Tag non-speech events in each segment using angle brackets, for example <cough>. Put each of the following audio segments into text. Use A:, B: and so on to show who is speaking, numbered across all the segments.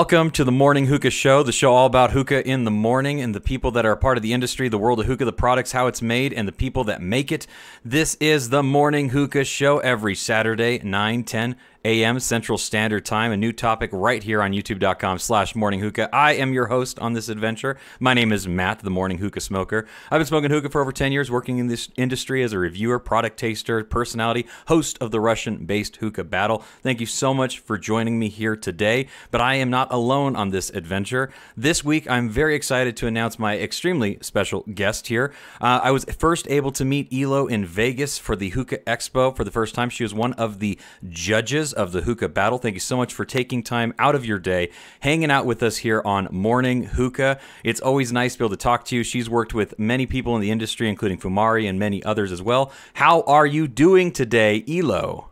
A: Welcome to the Morning Hookah Show, the show all about hookah in the morning and the people that are part of the industry, the world of hookah, the products, how it's made, and the people that make it. This is the Morning Hookah Show every Saturday, 9, 10, a.m. Central Standard Time. A new topic right here on youtube.com slash morning hookah. I am your host on this adventure. My name is Matt, the morning hookah smoker. I've been smoking hookah for over 10 years, working in this industry as a reviewer, product taster, personality, host of the Russian based hookah battle. Thank you so much for joining me here today. But I am not alone on this adventure. This week, I'm very excited to announce my extremely special guest here. Uh, I was first able to meet Ilo in Vegas for the Hookah Expo for the first time. She was one of the judges of the Hookah Battle. Thank you so much for taking time out of your day, hanging out with us here on Morning Hookah. It's always nice to be able to talk to you. She's worked with many people in the industry, including Fumari and many others as well. How are you doing today, Ilo?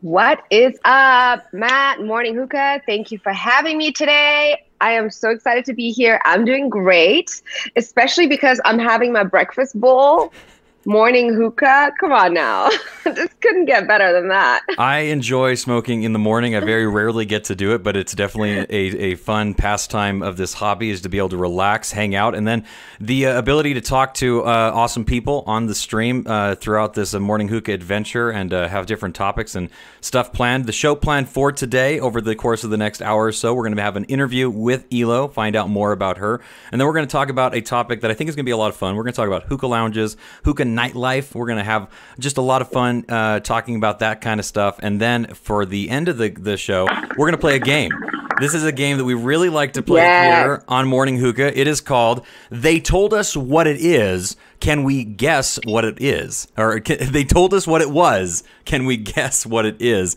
B: What is up, Matt? Morning Hookah. Thank you for having me today. I am so excited to be here. I'm doing great, especially because I'm having my breakfast bowl morning hookah. Come on now. <laughs> this couldn't get better than that.
A: I enjoy smoking in the morning. I very rarely get to do it, but it's definitely <laughs> a, a fun pastime of this hobby is to be able to relax, hang out, and then the uh, ability to talk to uh, awesome people on the stream uh, throughout this uh, morning hookah adventure and uh, have different topics and stuff planned. The show planned for today over the course of the next hour or so, we're going to have an interview with Ilo, find out more about her, and then we're going to talk about a topic that I think is going to be a lot of fun. We're going to talk about hookah lounges, hookah nightlife. We're going to have just a lot of fun uh, talking about that kind of stuff. And then for the end of the, the show, we're going to play a game. This is a game that we really like to play here on Morning Hookah. It is called They Told Us What It Is. Can we guess what it is? Or can, <laughs> they told us what it was. Can we guess what it is?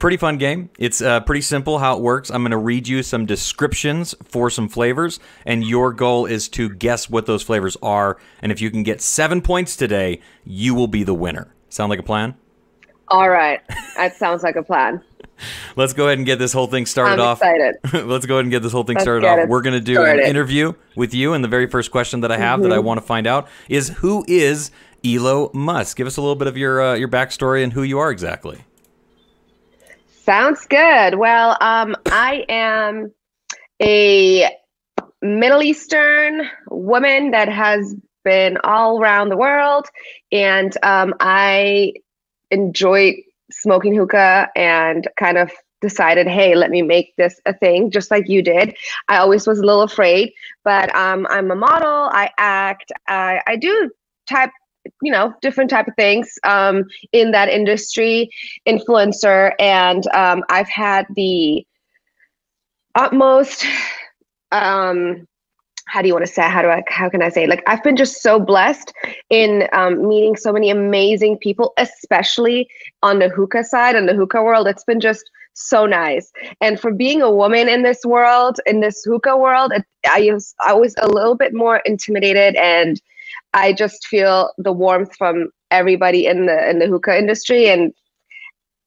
A: Pretty fun game. It's uh, pretty simple how it works. I'm going to read you some descriptions for some flavors, and your goal is to guess what those flavors are. And if you can get seven points today, you will be the winner. Sound like a plan?
B: All right. That sounds like a plan. <laughs>
A: Let's go ahead and get this whole thing started
B: I'm
A: off.
B: excited. <laughs>
A: Let's go ahead and get this whole thing
B: Let's
A: started off. We're going to do
B: started.
A: an interview with you, and the very first question that I have that I
B: Mm-hmm.
A: want to find out is who is Ilo Musk? Give us a little bit of your uh, your backstory and who you are exactly.
B: Sounds good. Well, um, I am a Middle Eastern woman that has been all around the world, and um, I enjoy smoking hookah and kind of decided, hey, let me make this a thing, just like you did. I always was a little afraid, but um, I'm a model. I act. I, I do type, you know, different type of things um, in that industry, influencer, and um, I've had the utmost. Um, how do you want to say? How do I? How can I say? Like I've been just so blessed in um, meeting so many amazing people, especially on the hookah side and the hookah world. It's been just so nice. And for being a woman in this world, in this hookah world, it, I was I was a little bit more intimidated, and I just feel the warmth from everybody in the in the hookah industry, and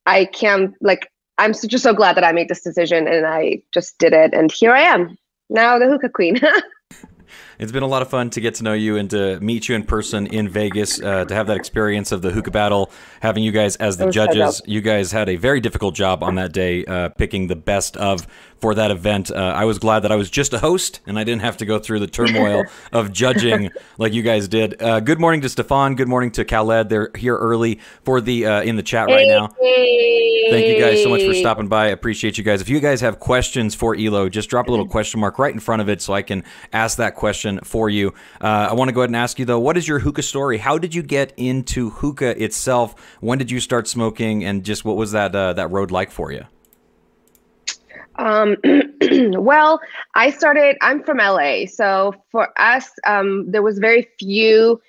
B: I can't like. I'm so, just so glad that I made this decision and I just did it, and here I am now, the hookah queen. <laughs>
A: It's been a lot of fun to get to know you and to meet you in person in Vegas, uh, to have that experience of the hookah battle, having you guys as the
B: It was so
A: judges. You guys had a very difficult job on that day, uh, picking the best of for that event. Uh, I was glad that I was just a host and I didn't have to go through the turmoil <laughs> of judging like you guys did. Uh, good morning to Stefan. Good morning to Khaled. They're here early for the uh, in the chat right now. Thank you guys so much for stopping by. I appreciate you guys. If you guys have questions for Ilo, just drop a little question mark right in front of it so I can ask that question for you. Uh, I want to go ahead and ask you though, what is your hookah story? How did you get into hookah itself? When did you start smoking, and just what was that uh, that road like for you?
B: Um, <clears throat> well, I started. I'm from LA, so for us, um, there was very few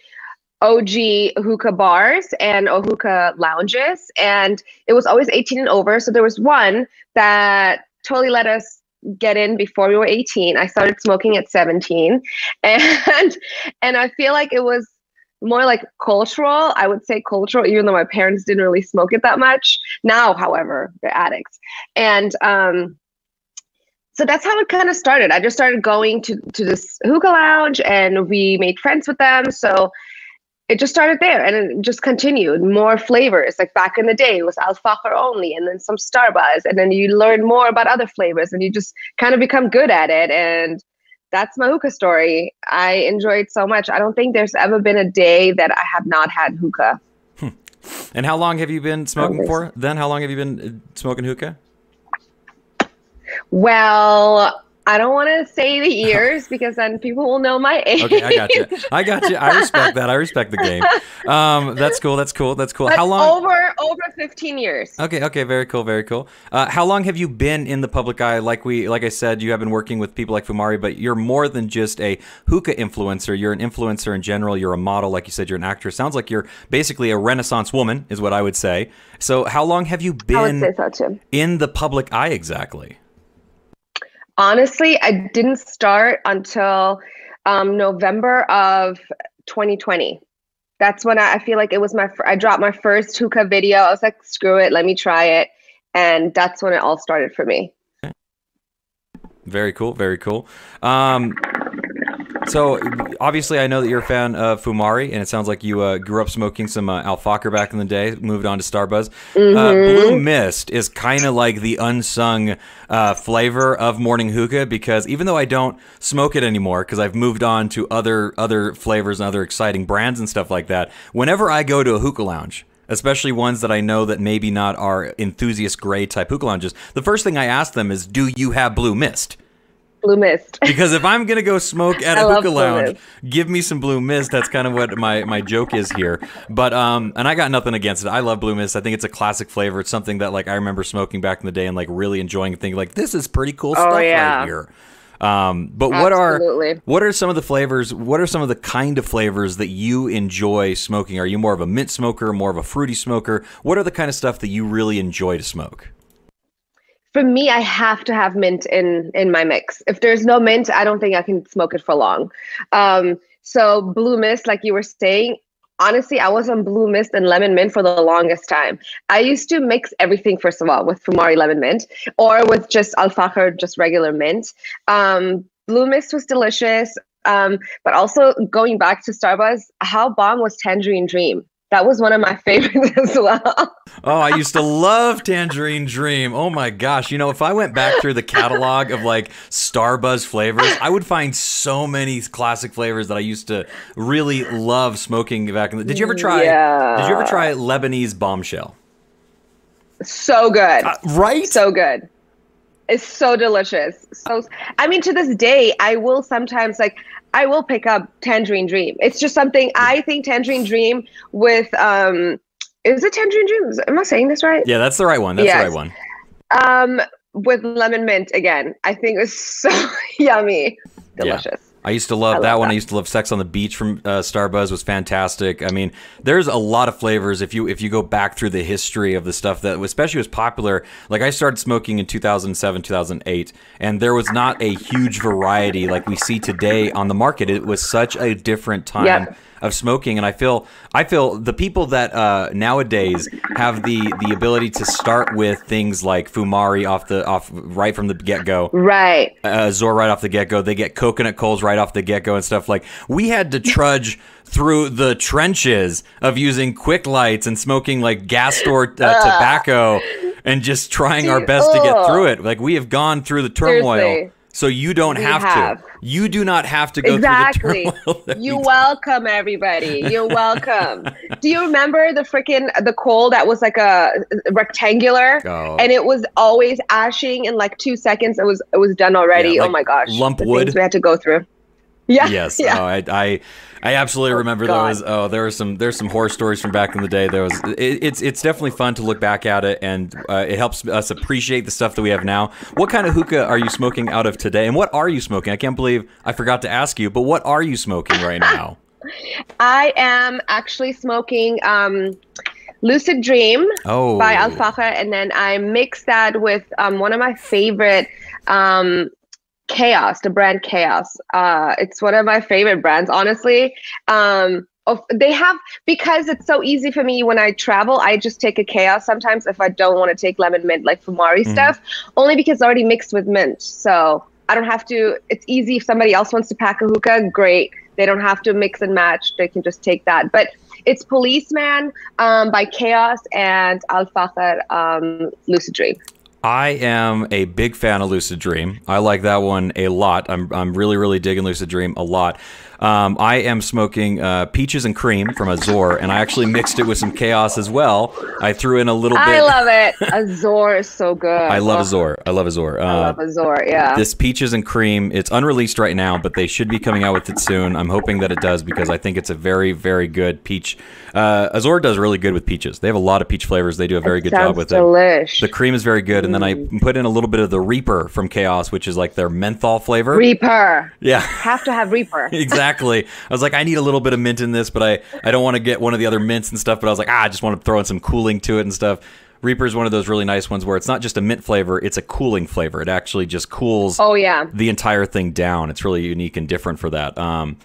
B: OG hookah bars and hookah lounges, and it was always 18 and over. So there was one that totally let us get in before we were 18. I started smoking at 17, <laughs> and and I feel like it was more like cultural. I would say cultural, even though my parents didn't really smoke it that much. Now, however, they're addicts, and um so that's how it kind of started. I just started going to to this hookah lounge, and we made friends with them. So it just started there and it just continued. More flavors like back in the day it was al fakhr only and then some Starbuzz and then you learn more about other flavors and you just kind of become good at it. And that's my hookah story. I enjoy it so much. I don't think there's ever been a day that i have not had hookah.
A: And how long have you been smoking for? Then how long have you been uh, smoking hookah?
B: Well I don't want to say the years <laughs> because then people will know my age.
A: Okay, I got you. I got you. I respect that. I respect the game. Um, that's cool. That's cool. That's cool.
B: That's
A: how long?
B: Over over fifteen years.
A: Okay. Okay. Very cool. Very cool. Uh, how long have you been in the public eye? Like we, like I said, you have been working with people like Fumari, but you're more than just a hookah influencer. You're an influencer in general. You're a model, like you said. You're an actress. Sounds like you're basically a Renaissance woman, is what I would say. So, how long have you been
B: so
A: in the public eye exactly?
B: Honestly, I didn't start until um, November of 2020. That's when I, I feel like it was my. I dropped my first hookah video. I was like, screw it, let me try it, and that's when it all started for me.
A: Very cool. Very cool. Um, so obviously, I know that you're a fan of Fumari, and it sounds like you uh, grew up smoking some uh, back in the day. Moved on to Starbuzz. Uh,
B: mm-hmm.
A: Uh, Blue Mist is kind of like the unsung uh, flavor of morning hookah because even though I don't smoke it anymore because I've moved on to other other flavors and other exciting brands and stuff like that. Whenever I go to a hookah lounge, especially ones that I know that maybe not are enthusiast gray type hookah lounges, the first thing I ask them is, "Do you have Blue Mist?"
B: Blue Mist. <laughs>
A: because if I'm gonna go smoke at a hookah lounge, give me some Blue Mist. That's kind of what my, my joke is here. But um, and I got nothing against it. I love Blue Mist. I think it's a classic flavor. It's something that like I remember smoking back in the day and like really enjoying and thinking like this is pretty cool
B: oh,
A: stuff
B: yeah.
A: right here. Um, but what
B: Absolutely.
A: are what are some of the flavors? What are some of the kind of flavors that you enjoy smoking? Are you more of a mint smoker, more of a fruity smoker? What are the kind of stuff that you really enjoy to smoke?
B: For me, I have to have mint in in my mix. If there's no mint, I don't think I can smoke it for long. Um, so blue mist, like you were saying, honestly, I was on blue mist and lemon mint for the longest time. I used to mix everything first of all with Fumari lemon mint or with just Al Fakhr, just regular mint. Um, blue mist was delicious. Um, but also going back to Starbuzz, how bomb was Tangerine Dream? That was one of my <laughs> favorites as well.
A: oh, I used to love Tangerine Dream. Oh my gosh. You know, if I went back through the catalog of like Starbuzz flavors, I would find so many classic flavors that I used to really love smoking back in the Did you ever try
B: yeah.
A: Did you ever try Lebanese bombshell?
B: So good. Uh,
A: right?
B: So good. It's so delicious. So I mean to this day I will sometimes like I will pick up Tangerine Dream. It's just something I think Tangerine Dream with um is it Tangerine Dream? Am I saying this right?
A: Yeah, that's the right one. That's yes. the right
B: one. Um with lemon mint again. I think it's so <laughs> yummy. Delicious.
A: Yeah. I used to love, love that one. That. I used to love Sex on the Beach from uh, Starbuzz was fantastic. I mean, there's a lot of flavors if you if you go back through the history of the stuff that especially was popular. Like I started smoking in 2007, 2008, and there was not a huge variety like we see today on the market. It was such a different time.
B: Yep
A: of smoking. And I feel I feel the people that uh, nowadays have the the ability to start with things like Fumari off the off right from the get go,
B: right?
A: Uh, Zor right off the get go. They get coconut coals right off the get go and stuff like. We had to trudge. through the trenches of using quick lights and smoking like gas store uh, tobacco and just trying our best to get through it. Like we have gone through the turmoil. Seriously so you don't have, have, to. You do not have to go
B: exactly.
A: through the <laughs>
B: You welcome everybody. You're welcome. do you remember the freaking the coal that was like a rectangular
A: oh.
B: and it was always ashing in like 2 seconds it was it was done already.
A: Yeah,
B: oh
A: like
B: oh my gosh.
A: Lump wood.
B: we had to go through. Yeah. <laughs>
A: Yes.
B: Yeah.
A: Oh, I, I, I absolutely
B: oh,
A: remember
B: God.
A: those. Oh, there were some there's some horror stories from back in the day. There was it, it's it's definitely fun to look back at it, and uh, it helps us appreciate the stuff that we have now. What kind of hookah are you smoking out of today, and what are you smoking? I can't believe I forgot to ask you, but what are you smoking right <laughs> now?
B: I am actually smoking. Um, Lucid Dream
A: oh.
B: by Al Fakhr, and then I mix that with um, one of my favorite um, Chaos, the brand Chaos. Uh, it's one of my favorite brands, honestly. Um, of, they have because it's so easy for me when I travel. I just take a Chaos sometimes if I don't want to take lemon mint like Fumari mm-hmm. stuff, only because it's already mixed with mint. So I don't have to. It's easy if somebody else wants to pack a hookah. Great, They don't have to mix and match. They can just take that. But it's Policeman um, by Chaos and Al Fakhr um, Lucid Dream.
A: I am a big fan of Lucid Dream. I like that one a lot. I'm, I'm really, really digging Lucid Dream a lot. Um, I am smoking uh, peaches and cream from Azor, and I actually mixed it with some chaos as well. I threw in a little bit.
B: I love it. Azor is so good.
A: I love Azor. I love Azor. Uh,
B: I love Azor. Yeah.
A: This peaches and cream. It's unreleased right now, but they should be coming out with it soon. I'm hoping that it does because I think it's a very, very good peach. Uh, Azor does really good with peaches. They have a lot of peach flavors. They do a very
B: it
A: good job with
B: delish.
A: it. The cream is very good, and then I put in a little bit of the Reaper from Chaos, which is like their menthol flavor.
B: Reaper.
A: yeah.
B: Have to have Reaper.
A: exactly. <laughs> <laughs> I was like, I need a little bit of mint in this, but I, I don't want to get one of the other mints and stuff. But I was like, ah, I just want to throw in some cooling to it and stuff. Reaper is one of those really nice ones where it's not just a mint flavor; it's a cooling flavor. It actually just cools
B: Oh yeah.
A: the entire thing down. It's really unique and different for that. Um,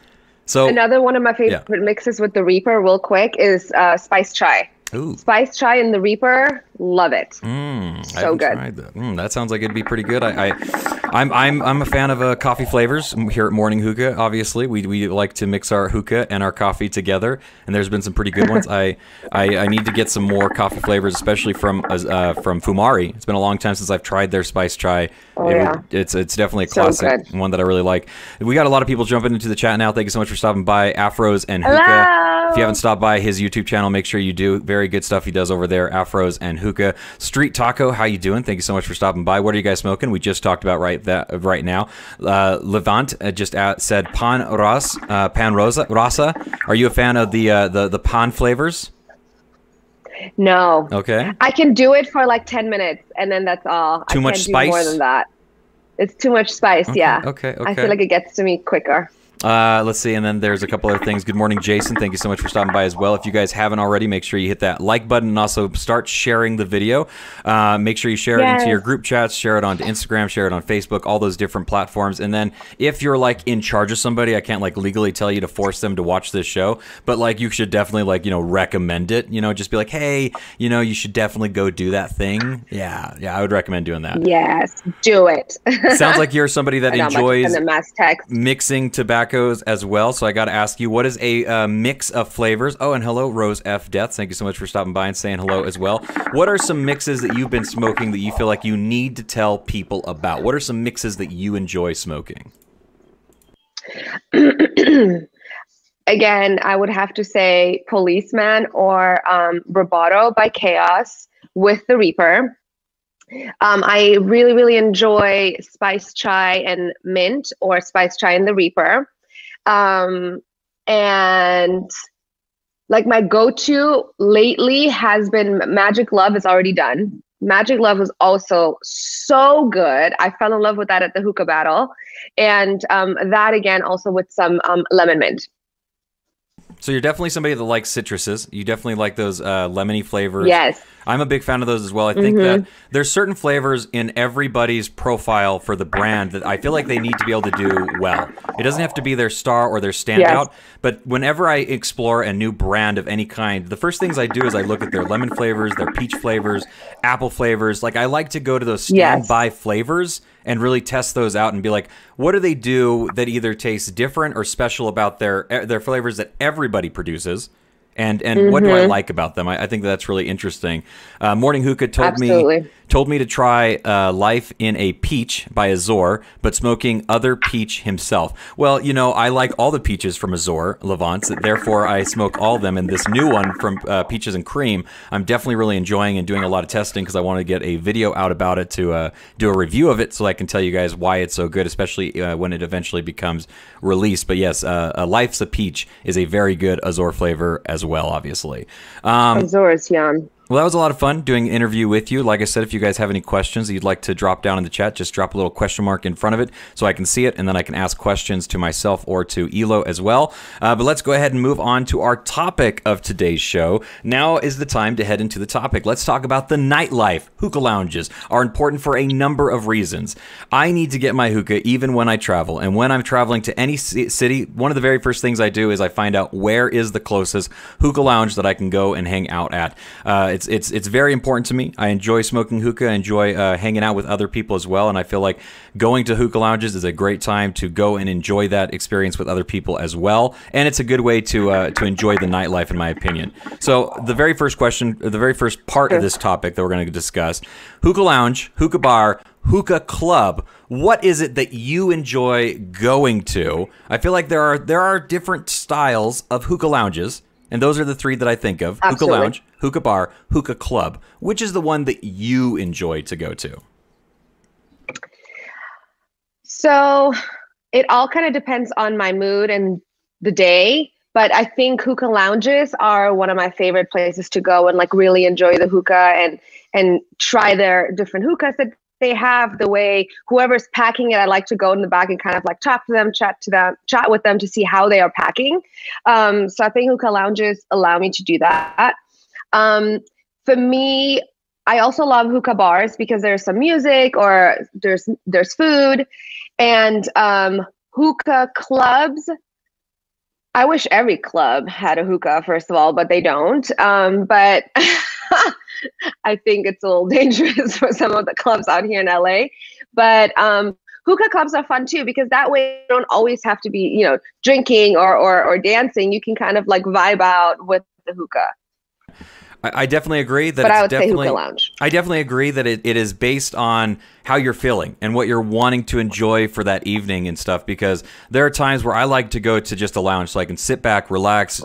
A: so
B: Another one of my favorite mixes with the Reaper, real quick, is uh, spice chai.
A: ooh,
B: Spice chai and the Reaper, love it.
A: mm,
B: so good.
A: that. Mm, that sounds like it'd be pretty good. I, I I'm I'm I'm a fan of uh, coffee flavors here at Morning Hookah. Obviously, we we like to mix our hookah and our coffee together, and there's been some pretty good ones. <laughs> I, I I need to get some more coffee flavors, especially from uh, from Fumari. It's been a long time since I've tried their spice chai.
B: Oh,
A: It
B: yeah.
A: it's it's definitely a classic,
B: good.
A: one that I really like. We got a lot of people jumping into the chat now. Thank you so much for stopping by, Afros and
B: Hello.
A: Hookah. If you haven't stopped by his YouTube channel, make sure you do. Very good stuff he does over there, Afros and Hookah. Street Taco, how you doing? Thank you so much for stopping by. What are you guys smoking? We just talked about right that right now. Uh, Levant uh, just uh, said Pan Ros, uh, Pan Rosa, Rasa. Are you a fan of the uh, the the pan flavors?
B: No.
A: Okay.
B: I can do it for like 10 minutes and then that's all.
A: Too
B: I
A: much
B: can't
A: spice?
B: Do more than that. It's too much spice, yeah.
A: okay, Okay.
B: I feel like it gets to me quicker.
A: Uh, let's see, and then there's a couple other things. Good morning, Jason. Thank you so much for stopping by as well. If you guys haven't already, make sure you hit that like button and also start sharing the video. Uh, make sure you share it into your group chats, share it onto Instagram, share it on Facebook, all those different platforms. And then if you're like in charge of somebody, I can't like legally tell you to force them to watch this show, but like you should definitely like you know recommend it. You know, just be like, hey, you know, you should definitely go do that thing. Yeah, yeah, I would recommend doing that.
B: Yes, do it.
A: Sounds like you're somebody <laughs> that
B: I know, I'm about to
A: enjoys
B: send a
A: as well. So I got to ask you, what is a uh, mix of flavors? Oh, and hello, Rose F. Death. Thank you so much for stopping by and saying hello as well. What are some mixes that you've been smoking that you feel like you need to tell people about? What are some mixes that you enjoy smoking? <clears throat>
B: Again, I would have to say Policeman or um, Roboto by Chaos with the Reaper. Um, I really, really enjoy Spice Chai and Mint or Spice Chai and the Reaper. Um, and like my go-to lately has been Magic Love is already done. Magic Love was also so good. I fell in love with that at the hookah battle. And um, that again also with some um, lemon mint.
A: So you're definitely somebody that likes citruses. You definitely like those uh, lemony flavors.
B: Yes.
A: I'm a big fan of those as well. I think
B: Mm-hmm.
A: that there's certain flavors in everybody's profile for the brand that I feel like they need to be able to do well. It doesn't have to be their star or their standout,
B: Yes.
A: but whenever I explore a new brand of any kind, the first things I do is I look at their lemon flavors, their peach flavors, apple flavors. Like I like to go to those
B: Yes.
A: standby flavors and really test those out and be like, what do they do that either tastes different or special about their their flavors that everybody produces? And and what do I like about them? I, I think that's really interesting. Uh, Morning Hookah told me
B: Absolutely.
A: Told me to try uh, Life in a Peach by Azor, but smoking other peach himself. Well, you know, I like all the peaches from Azor, Levant, therefore I smoke all of them. And this new one from uh, Peaches and Cream, I'm definitely really enjoying and doing a lot of testing because I want to get a video out about it to uh, do a review of it so I can tell you guys why it's so good, especially uh, when it eventually becomes released. But yes, uh, uh, Life's a Peach is a very good Azor flavor as well, obviously. Um,
B: Azores, yum.
A: Well, that was a lot of fun doing an interview with you. Like I said, if you guys have any questions that you'd like to drop down in the chat, just drop a little question mark in front of it so I can see it, and then I can ask questions to myself or to Ilo as well. Uh, but let's go ahead and move on to our topic of today's show. Now is the time to head into the topic. Let's talk about the nightlife. Hookah lounges are important for a number of reasons. I need to get my hookah even when I travel, and when I'm traveling to any ci- city, one of the very first things I do is I find out where is the closest hookah lounge that I can go and hang out at. Uh, It's it's it's very important to me. I enjoy smoking hookah. I enjoy uh, hanging out with other people as well. And I feel like going to hookah lounges is a great time to go and enjoy that experience with other people as well. And it's a good way to uh, to enjoy the nightlife, in my opinion. So the very first question, the very first part of this topic that we're going to discuss: hookah lounge, hookah bar, hookah club. What is it that you enjoy going to? I feel like there are there are different styles of hookah lounges, and those are the three that I think of:
B: Absolutely.
A: hookah lounge, hookah bar, hookah club. Which is the one that you enjoy to go to?
B: So it all kind of depends on my mood and the day. But I think hookah lounges are one of my favorite places to go and like really enjoy the hookah and and try their different hookahs that they have. The way whoever's packing it, I like to go in the back and kind of like talk to them, chat to them, chat with them to see how they are packing. Um, so I think hookah lounges allow me to do that. Um, for me, I also love hookah bars because there's some music or there's there's food, and um, hookah clubs. I wish every club had a hookah, first of all, but they don't. Um, but <laughs> <laughs> I think it's a little <laughs> dangerous for some of the clubs out here in LA. But um, hookah clubs are fun too because that way you don't always have to be, you know, drinking or or, or dancing. You can kind of like vibe out with the hookah.
A: I, definitely agree that
B: But
A: it's
B: I would say
A: definitely
B: hookah lounge.
A: I definitely agree that it, it is based on how you're feeling and what you're wanting to enjoy for that evening and stuff. Because there are times where I like to go to just a lounge so I can sit back, relax,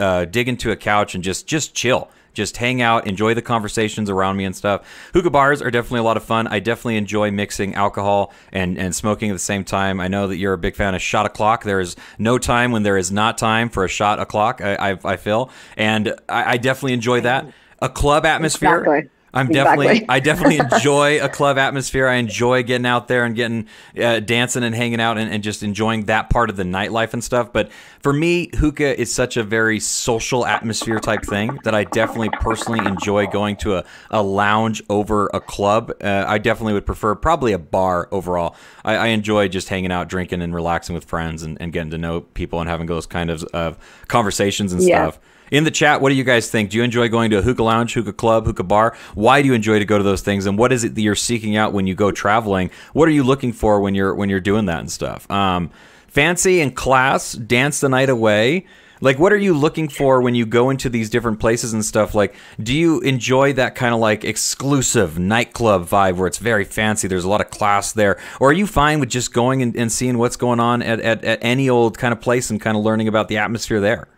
A: uh, dig into a couch, and just just chill. Just hang out, enjoy the conversations around me and stuff. Hookah bars are definitely a lot of fun. I definitely enjoy mixing alcohol and, and smoking at the same time. I know that you're a big fan of shot o'clock. There is no time when there is not time for a shot o'clock, I, I, I feel. And I, I definitely enjoy that. A club atmosphere.
B: Exactly.
A: I'm
B: Exactly.
A: definitely, I definitely enjoy a club atmosphere. I enjoy getting out there and getting uh, dancing and hanging out and, and just enjoying that part of the nightlife and stuff. But for me, hookah is such a very social atmosphere type thing that I definitely personally enjoy going to a, a lounge over a club. Uh, I definitely would prefer probably a bar overall. I, I enjoy just hanging out, drinking, and relaxing with friends and, and getting to know people and having those kind of uh, conversations and
B: Yeah.
A: stuff. In the chat, what do you guys think? Do you enjoy going to a hookah lounge, hookah club, hookah bar? Why do you enjoy to go to those things? And what is it that you're seeking out when you go traveling? What are you looking for when you're when you're doing that and stuff? Um, fancy and class, dance the night away. Like, what are you looking for when you go into these different places and stuff? Like, do you enjoy that kind of like exclusive nightclub vibe where it's very fancy? There's a lot of class there, or are you fine with just going and, and seeing what's going on at, at, at any old kind of place and kind of learning about the atmosphere there?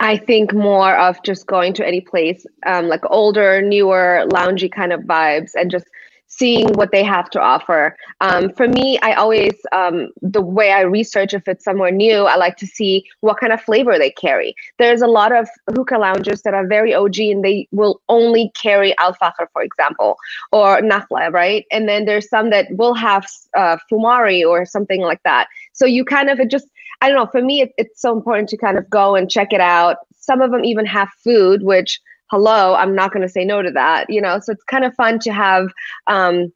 B: I think more of just going to any place, um, like older, newer, loungy kind of vibes, and just seeing what they have to offer. Um, for me, I always um, the way I research if it's somewhere new, I like to see what kind of flavor they carry. There's a lot of hookah lounges that are very OG, and they will only carry al fakhr, for example, or nakhla, right? And then there's some that will have uh, fumari or something like that. So you kind of it just I don't know. For me, it, it's so important to kind of go and check it out. Some of them even have food, which hello, I'm not going to say no to that. You know, so it's kind of fun to have um,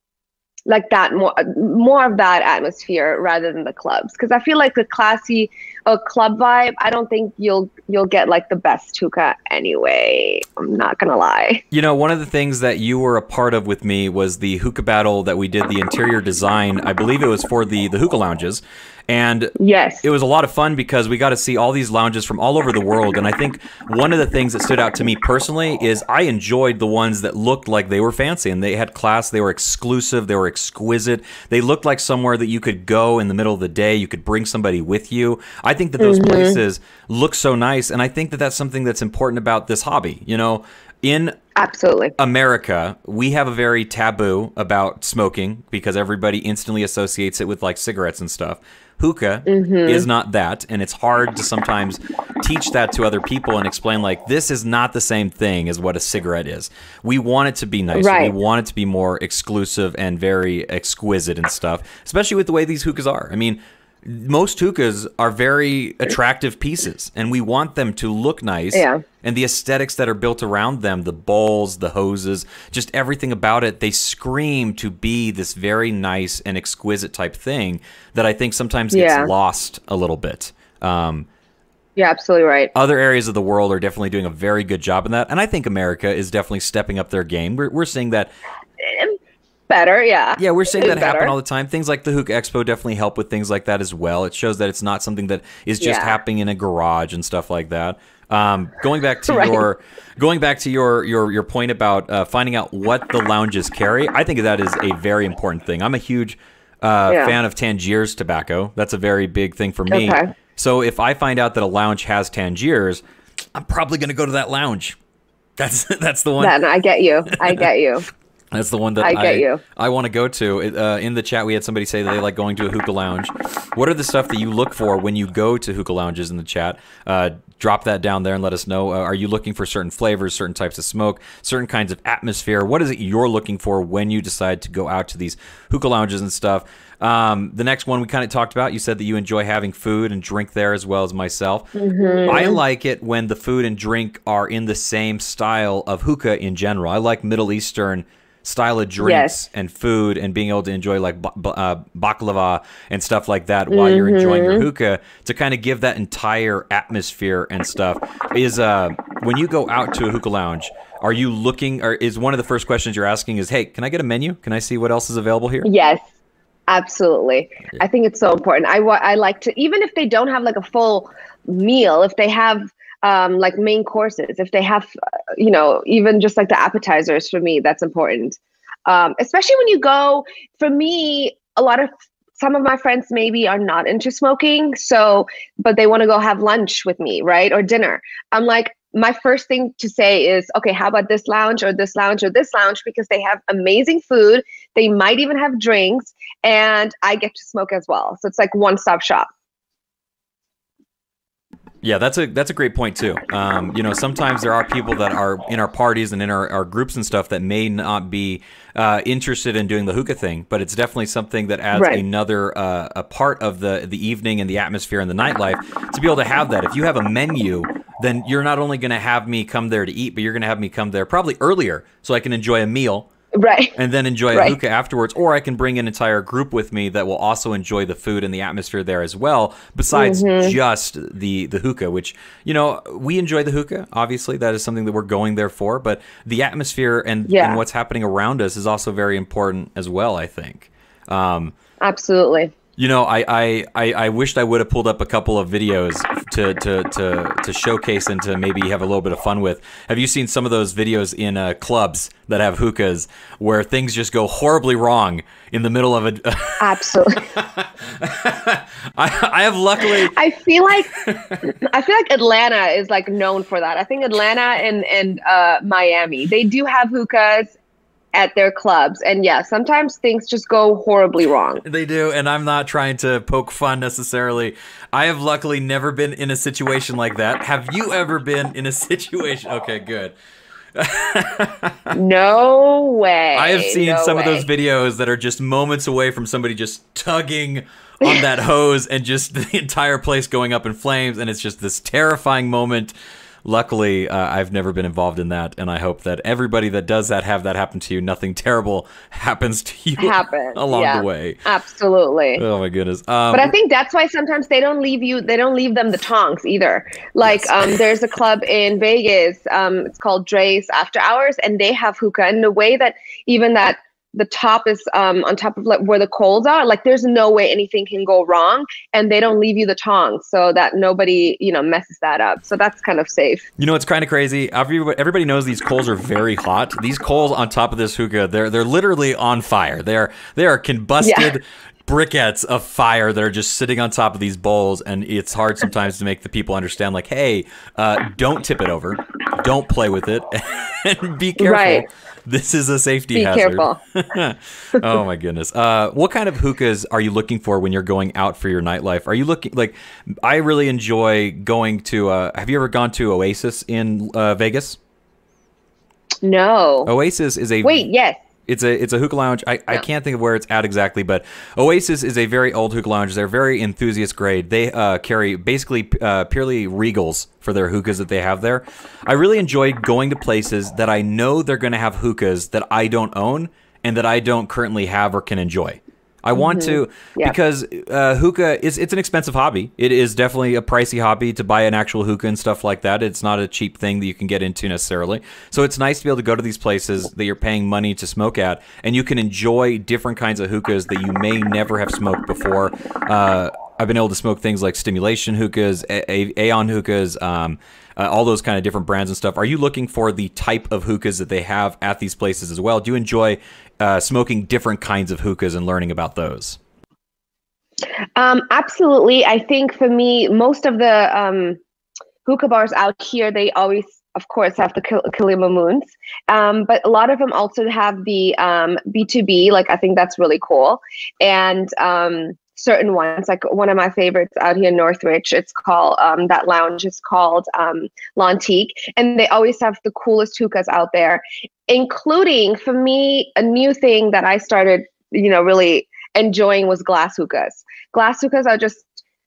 B: like that more more of that atmosphere rather than the clubs because I feel like the classy uh, club vibe. I don't think you'll you'll get like the best hookah anyway. I'm not gonna lie.
A: You know, one of the things that you were a part of with me was the hookah battle that we did the interior design. I believe it was for the the hookah lounges, and
B: Yes.
A: it was a lot of fun because we got to see all these lounges from all over the world. And I think one of the things that stood out to me personally is I enjoyed the ones that looked like they were fancy and they had class. They were exclusive. They were exquisite. They looked like somewhere that you could go in the middle of the day. You could bring somebody with you. I think that those mm-hmm. places look so nice. And I think that that's something that's important about this hobby. You know, in
B: Absolutely.
A: America, we have a very taboo about smoking because everybody instantly associates it with like cigarettes and stuff. Hookah mm-hmm. is not that, and it's hard to sometimes teach that to other people and explain like this is not the same thing as what a cigarette is. We want it to be nicer.
B: Right.
A: We want it to be more exclusive and very exquisite and stuff, especially with the way these hookahs are. I mean, most hookahs are very attractive pieces, and we want them to look nice
B: Yeah.
A: and the aesthetics that are built around them the bowls the hoses just everything about it they scream to be this very nice and exquisite type thing that i think sometimes gets lost a little bit um,
B: You're absolutely right.
A: Other areas of the world are definitely doing a very good job in that, and I think America is definitely stepping up their game. We're, we're seeing that
B: better yeah.
A: Yeah we're seeing that
B: Better.
A: happen all the time. Things like the hook expo definitely help with things like that as well. It shows that it's not something that is just
B: Yeah.
A: happening in a garage and stuff like that. Um, going back to <laughs>
B: Right.
A: your going back to your your your point about uh, finding out what the lounges carry i think that is a very important thing. I'm a huge uh,
B: Yeah.
A: fan of tangiers tobacco. That's a very big thing for me.
B: Okay.
A: so if i find out that a lounge has tangiers i'm probably going to go to that lounge. That's <laughs> that's the one.
B: Then i get you. I get you <laughs>
A: that's the one that
B: I
A: I
B: get you.
A: I want to go to. Uh, in the chat, we had somebody say that they like going to a hookah lounge. What are the stuff that you look for when you go to hookah lounges in the chat? Uh, drop that down there and let us know. Uh, are you looking for certain flavors, certain types of smoke, certain kinds of atmosphere? What is it you're looking for when you decide to go out to these hookah lounges and stuff? Um, the next one we kind of talked about. You said that you enjoy having food and drink there as well as myself.
B: Mm-hmm.
A: I like it when the food and drink are in the same style of hookah in general. I like Middle Eastern style of drinks
B: Yes.
A: and food and being able to enjoy like ba- uh, baklava and stuff like that while you're enjoying
B: Mm-hmm.
A: your hookah to kind of give that entire atmosphere and stuff is uh when you go out to a hookah lounge are you looking or is one of the first questions you're asking is hey can i get a menu can i see what else is available here
B: Yes, absolutely. I think it's so important. I wa- I like to even if they don't have like a full meal, if they have um, like main courses, if they have uh, you know even just like the appetizers for me, that's important. Um, especially when you go. For me, a lot of some of my friends maybe are not into smoking, so but they want to go have lunch with me, right, or dinner. I'm like. My first thing to say is, okay, how about this lounge or this lounge or this lounge? Because they have amazing food. They might even have drinks and I get to smoke as well. So it's like one stop shop.
A: Yeah, that's a that's a great point too. Um, you know, sometimes there are people that are in our parties and in our, our groups and stuff that may not be uh, interested in doing the hookah thing, but it's definitely something that adds
B: Right.
A: another uh, a part of the the evening and the atmosphere and the nightlife to be able to have that. If you have a menu, then you're not only going to have me come there to eat, but you're going to have me come there probably earlier so I can enjoy a meal
B: Right.
A: and then enjoy a
B: Right.
A: hookah afterwards, or I can bring an entire group with me that will also enjoy the food and the atmosphere there as well. Besides
B: Mm-hmm.
A: just the the hookah, which you know we enjoy the hookah. Obviously, that is something that we're going there for. But the atmosphere and,
B: Yeah.
A: and what's happening around us is also very important as well. I think. Um,
B: Absolutely.
A: You know, I, I, I, I wished I would have pulled up a couple of videos to, to, to, to showcase and to maybe have a little bit of fun with. Have you seen some of those videos in uh, clubs that have hookahs where things just go horribly wrong in the middle of a? <laughs>
B: Absolutely. <laughs>
A: I, I have luckily.
B: I feel like I feel like Atlanta is like known for that. I think Atlanta and and uh, Miami they do have hookahs at their clubs, and yeah, sometimes things just go horribly wrong.
A: They do, and I'm not trying to poke fun necessarily. I have luckily never been in a situation like that. Have you ever been in a situation? Okay, good.
B: No way. <laughs>
A: I have seen
B: No
A: some of those videos that are just moments away from somebody just tugging on that <laughs> hose and just the entire place going up in flames, and it's just this terrifying moment. Luckily, uh, I've never been involved in that, and I hope that everybody that does that have that happen to you. Nothing terrible <laughs> happens to you <laughs>
B: happen
A: along
B: yeah,
A: the way.
B: Absolutely.
A: Oh my goodness! Um,
B: But I think that's why sometimes they don't leave you. They don't leave them the tongs either. Like um, there's a club in Vegas. Um, it's called Drai's After Hours, and they have hookah. And the way that even that the top is um, on top of like where the coals are, like there's no way anything can go wrong, and they don't leave you the tongs so that nobody you know messes that up. So that's kind of safe.
A: You know, it's kind of crazy. Everybody, everybody knows these coals are very hot. These coals on top of this hookah, they're they're literally on fire. They're they are combusted briquettes of fire that are just sitting on top of these bowls, and it's hard sometimes to make the people understand, like, hey, uh, don't tip it over, don't play with it, <laughs> and be careful.
B: Right. <laughs>
A: This is a safety
B: Be
A: hazard.
B: careful. <laughs>
A: oh my goodness. Uh, what kind of hookahs are you looking for when you're going out for your nightlife? Are you looking like? I really enjoy going to. Uh, have you ever gone to Oasis in uh, Vegas?
B: No.
A: Oasis is a
B: Wait. Yes.
A: It's a it's a hookah lounge. I, I can't think of where it's at exactly, but Oasis is a very old hookah lounge. They're very enthusiast grade. They uh, carry basically uh, purely regals for their hookahs that they have there. I really enjoy going to places that I know they're going to have hookahs that I don't own and that I don't currently have or can enjoy. I want to
B: Mm-hmm. Yeah.
A: because uh, hookah is it's an expensive hobby. It is definitely a pricey hobby to buy an actual hookah and stuff like that. It's not a cheap thing that you can get into necessarily. So it's nice to be able to go to these places that you're paying money to smoke at, and you can enjoy different kinds of hookahs that you may never have smoked before. Uh, I've been able to smoke things like Steamulation hookahs, A- A- Aeon hookahs, um, uh, all those kind of different brands and stuff. Are you looking for the type of hookahs that they have at these places as well? Do you enjoy uh, smoking different kinds of hookahs and learning about those?
B: Um, absolutely. I think for me, most of the um, hookah bars out here, they always, of course, have the Khalil Mamoons. Um, but a lot of them also have the um, B2B. Like, I think that's really cool. And um, certain ones, like one of my favorites out here in Northridge, it's called, um, that lounge is called um, L'Antique. And they always have the coolest hookahs out there, including, for me, a new thing that I started, you know, really enjoying was glass hookahs. Glass hookahs are just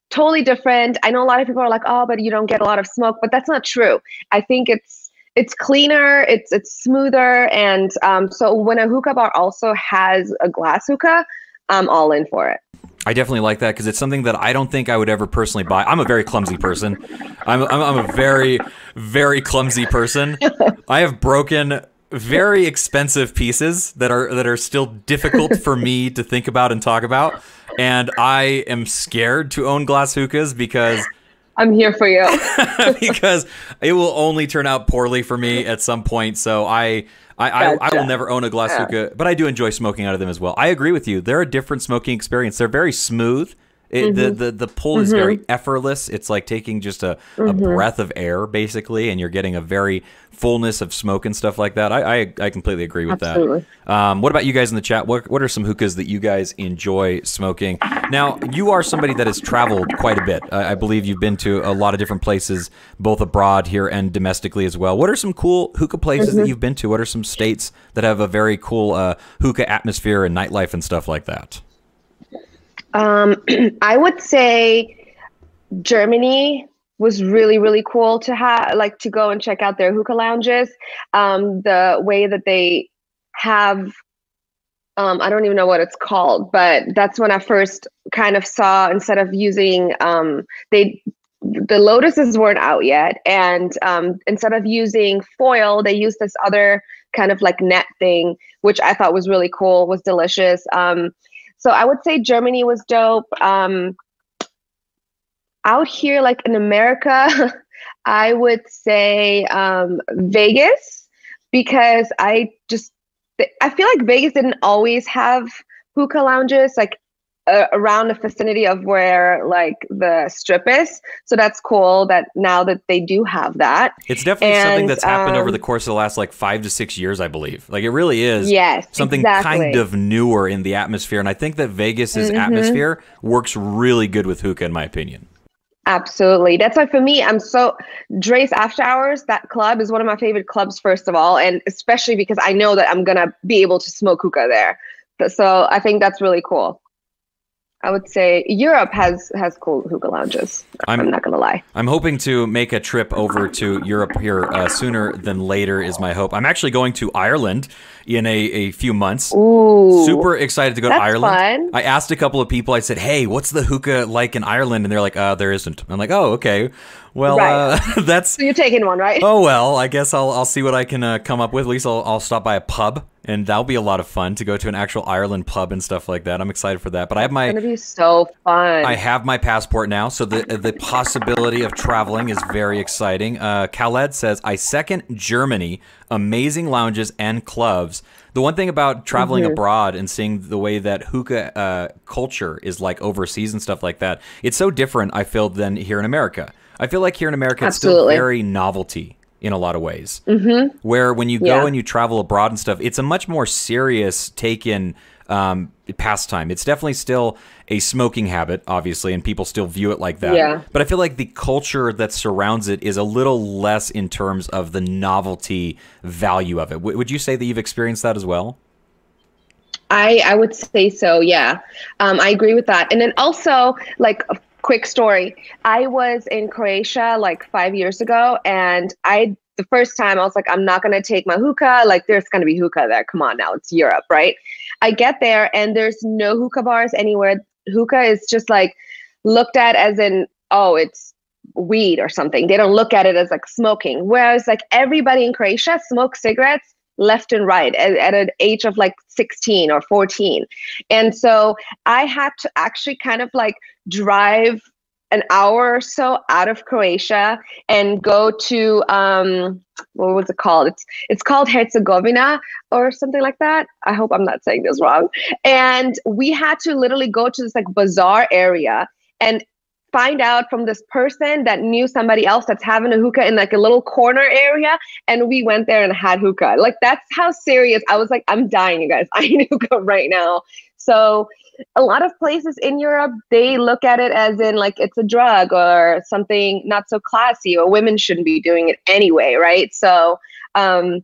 B: totally different. I know a lot of people are like, "Oh, but you don't get a lot of smoke," but that's not true. I think it's it's cleaner, it's it's smoother, and um, so when a hookah bar also has a glass hookah, I'm all in for it.
A: I definitely like that because it's something that I don't think I would ever personally buy. I'm a very clumsy person. I'm, I'm, I'm a very, very clumsy person. <laughs> I have broken very expensive pieces that are that are still difficult for me <laughs> to think about and talk about, and I am scared to own glass hookahs because
B: I'm here for you. <laughs>
A: because it will only turn out poorly for me at some point. So I. I, I, I will never own a glass hookah, but I do enjoy smoking out of them as well. I agree with you. They're a different smoking experience. They're very smooth. It, the, the the pull is very effortless. It's like taking just a, a breath of air, basically, and you're getting a very fullness of smoke and stuff like that. I I, I completely agree with
B: Absolutely.
A: that. Um, what about you guys in the chat? What what are some hookahs that you guys enjoy smoking? Now, you are somebody that has traveled quite a bit. I, I believe you've been to a lot of different places, both abroad here and domestically as well. What are some cool hookah places that you've been to? What are some states that have a very cool uh, hookah atmosphere and nightlife and stuff like that?
B: Um, <clears throat> I would say Germany was really really cool to have like to go and check out their hookah lounges. Um, the way that they have um, I don't even know what it's called, but that's when I first kind of saw instead of using um, they the lotuses weren't out yet, and um, instead of using foil, they used this other kind of like net thing, which I thought was really cool, was delicious. Um, so I would say Germany was dope. Um, out here, like in America, <laughs> I would say um, Vegas because I just I feel like Vegas didn't always have hookah lounges like uh, around the vicinity of where like the strip is. So that's cool that now that they do have that.
A: It's definitely something that's happened over
B: um,
A: the course of the last like five to six years, I believe. Like it really is
B: Yes,
A: something
B: exactly.
A: kind of newer in the atmosphere, and I think that Vegas's
B: Mhm.
A: atmosphere works really good with hookah, in my opinion.
B: Absolutely. That's why for me, I'm so Drai's After Hours, that club is one of my favorite clubs, first of all, and especially because I know that I'm gonna be able to smoke hookah there. So I think that's really cool. I would say Europe has has cool hookah lounges. I'm,
A: I'm-
B: not gonna lie.
A: I'm hoping to make a trip over to Europe here uh, sooner than later, is my hope. I'm actually going to Ireland in a, a few months.
B: Ooh,
A: Super excited to go to
B: That's
A: Ireland.
B: fun.
A: I asked a couple of people. I said, "Hey, what's the hookah like in Ireland?" And they're like, "Uh, there isn't." I'm like, "Oh, okay. Well,
B: Right.
A: uh, <laughs> that's
B: So you're taking one, right?
A: oh well. I guess I'll I'll see what I can uh, come up with. At least I'll I'll stop by a pub, and that'll be a lot of fun to go to an actual Ireland pub and stuff like that. I'm excited for that. But I have my
B: It's gonna be so fun.
A: I have my passport now, so the the possibility of traveling is very exciting. Uh, Khaled says, "I second Germany. Amazing lounges and clubs. The one thing about traveling
B: Mm-hmm.
A: abroad and seeing the way that hookah uh, culture is like overseas and stuff like that, it's so different. I feel than here in America. I feel like here in America, it's still very novelty in a lot of ways. Mm-hmm. Where when you go
B: Yeah.
A: and you travel abroad and stuff, it's a much more serious taken um, pastime. It's definitely still a smoking habit, obviously, and people still view it like that.
B: Yeah.
A: But I feel like the culture that surrounds it is a little less in terms of the novelty value of it. W- would you say that you've experienced that as well?
B: I I would say so. Yeah, um, I agree with that. And then also, like quick story, I was in Croatia like five years ago, and I the first time I was like, I'm not gonna take my hookah. Like, there's gonna be hookah there. Come on now, it's Europe, right? I get there and there's no hookah bars anywhere. Hookah is just like looked at as in, oh, it's weed or something. They don't look at it as like smoking. Whereas like everybody in Croatia smokes cigarettes left and right at, at an age of like 16 or 14. And so I had to actually kind of like drive an hour or so out of Croatia and go to um, what was it called? It's it's called Herzegovina or something like that. I hope I'm not saying this wrong. And we had to literally go to this like bazaar area and find out from this person that knew somebody else that's having a hookah in like a little corner area and we went there and had hookah. Like that's how serious i was like i'm dying you guys. <laughs> I need hookah right now. So a lot of places in Europe, they look at it as in like it's a drug or something not so classy, or women shouldn't be doing it anyway, right? So um,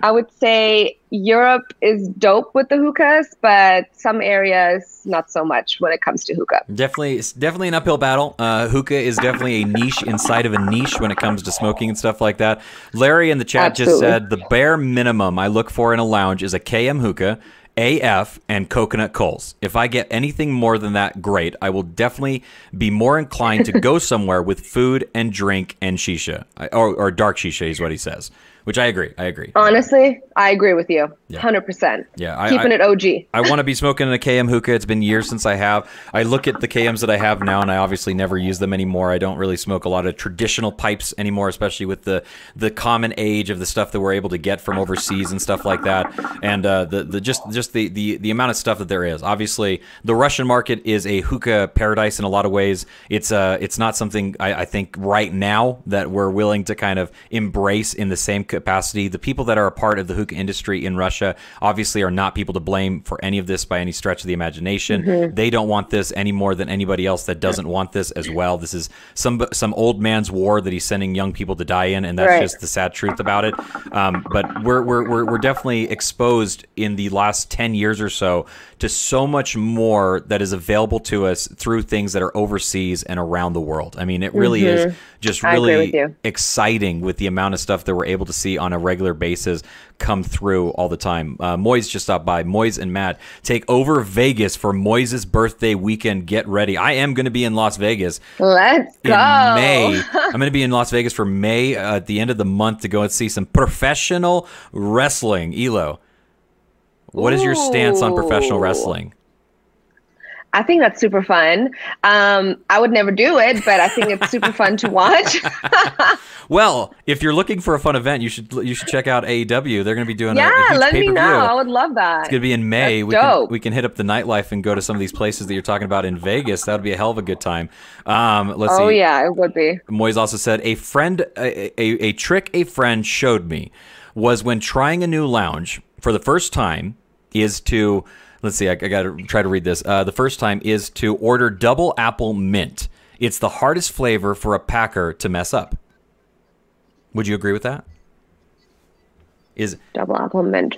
B: I would say Europe is dope with the hookahs, but some areas not so much when it comes to hookah.
A: Definitely, it's definitely an uphill battle. Uh, hookah is definitely a niche inside of a niche when it comes to smoking and stuff like that. Larry in the chat Absolutely. just said the bare minimum I look for in a lounge is a KM hookah, AF, and coconut coals. If I get anything more than that, great. I will definitely be more inclined to go <laughs> somewhere with food and drink and shisha, or, or dark shisha is what he says which I agree. I agree.
B: Honestly, I agree with you. Hundred percent.
A: Yeah,
B: I, keeping I, it OG.
A: I want to be smoking a KM hookah. It's been years since I have. I look at the KMs that I have now, and I obviously never use them anymore. I don't really smoke a lot of traditional pipes anymore, especially with the the common age of the stuff that we're able to get from overseas and stuff like that, and uh, the the just just the, the the amount of stuff that there is. Obviously, the Russian market is a hookah paradise in a lot of ways. It's uh it's not something I, I think right now that we're willing to kind of embrace in the same capacity. The people that are a part of the hookah industry in Russia obviously are not people to blame for any of this by any stretch of the imagination. Mm-hmm. They don't want this any more than anybody else that doesn't want this as well. This is some some old man's war that he's sending young people to die in, and that's right. just the sad truth about it. Um, but we're, we're, we're, we're definitely exposed in the last 10 years or so to so much more that is available to us through things that are overseas and around the world. I mean, it really mm-hmm. is just really exciting with the amount of stuff that we're able to see on a regular basis come through all the time. Uh, Moise just stopped by. Moise and Matt take over Vegas for Moise's birthday weekend. Get ready. I am going to be in Las Vegas.
B: Let's
A: in
B: go.
A: May. <laughs> I'm going to be in Las Vegas for May uh, at the end of the month to go and see some professional wrestling. Ilo, what is your stance on professional wrestling?
B: I think that's super fun. Um, I would never do it, but I think it's super fun to watch. <laughs>
A: well, if you're looking for a fun event, you should you should check out AEW. They're going to be doing
B: yeah.
A: A, a
B: let me know. I would love that.
A: It's going to be in May. That's we dope. can we can hit up the nightlife and go to some of these places that you're talking about in Vegas. That would be a hell of a good time. Um, let's
B: oh,
A: see.
B: Oh yeah, it would be.
A: Moise also said a friend a, a, a trick a friend showed me was when trying a new lounge for the first time is to let's see, I, I got to try to read this. Uh, the first time is to order double apple mint. It's the hardest flavor for a packer to mess up. Would you agree with that? Is
B: double apple mint?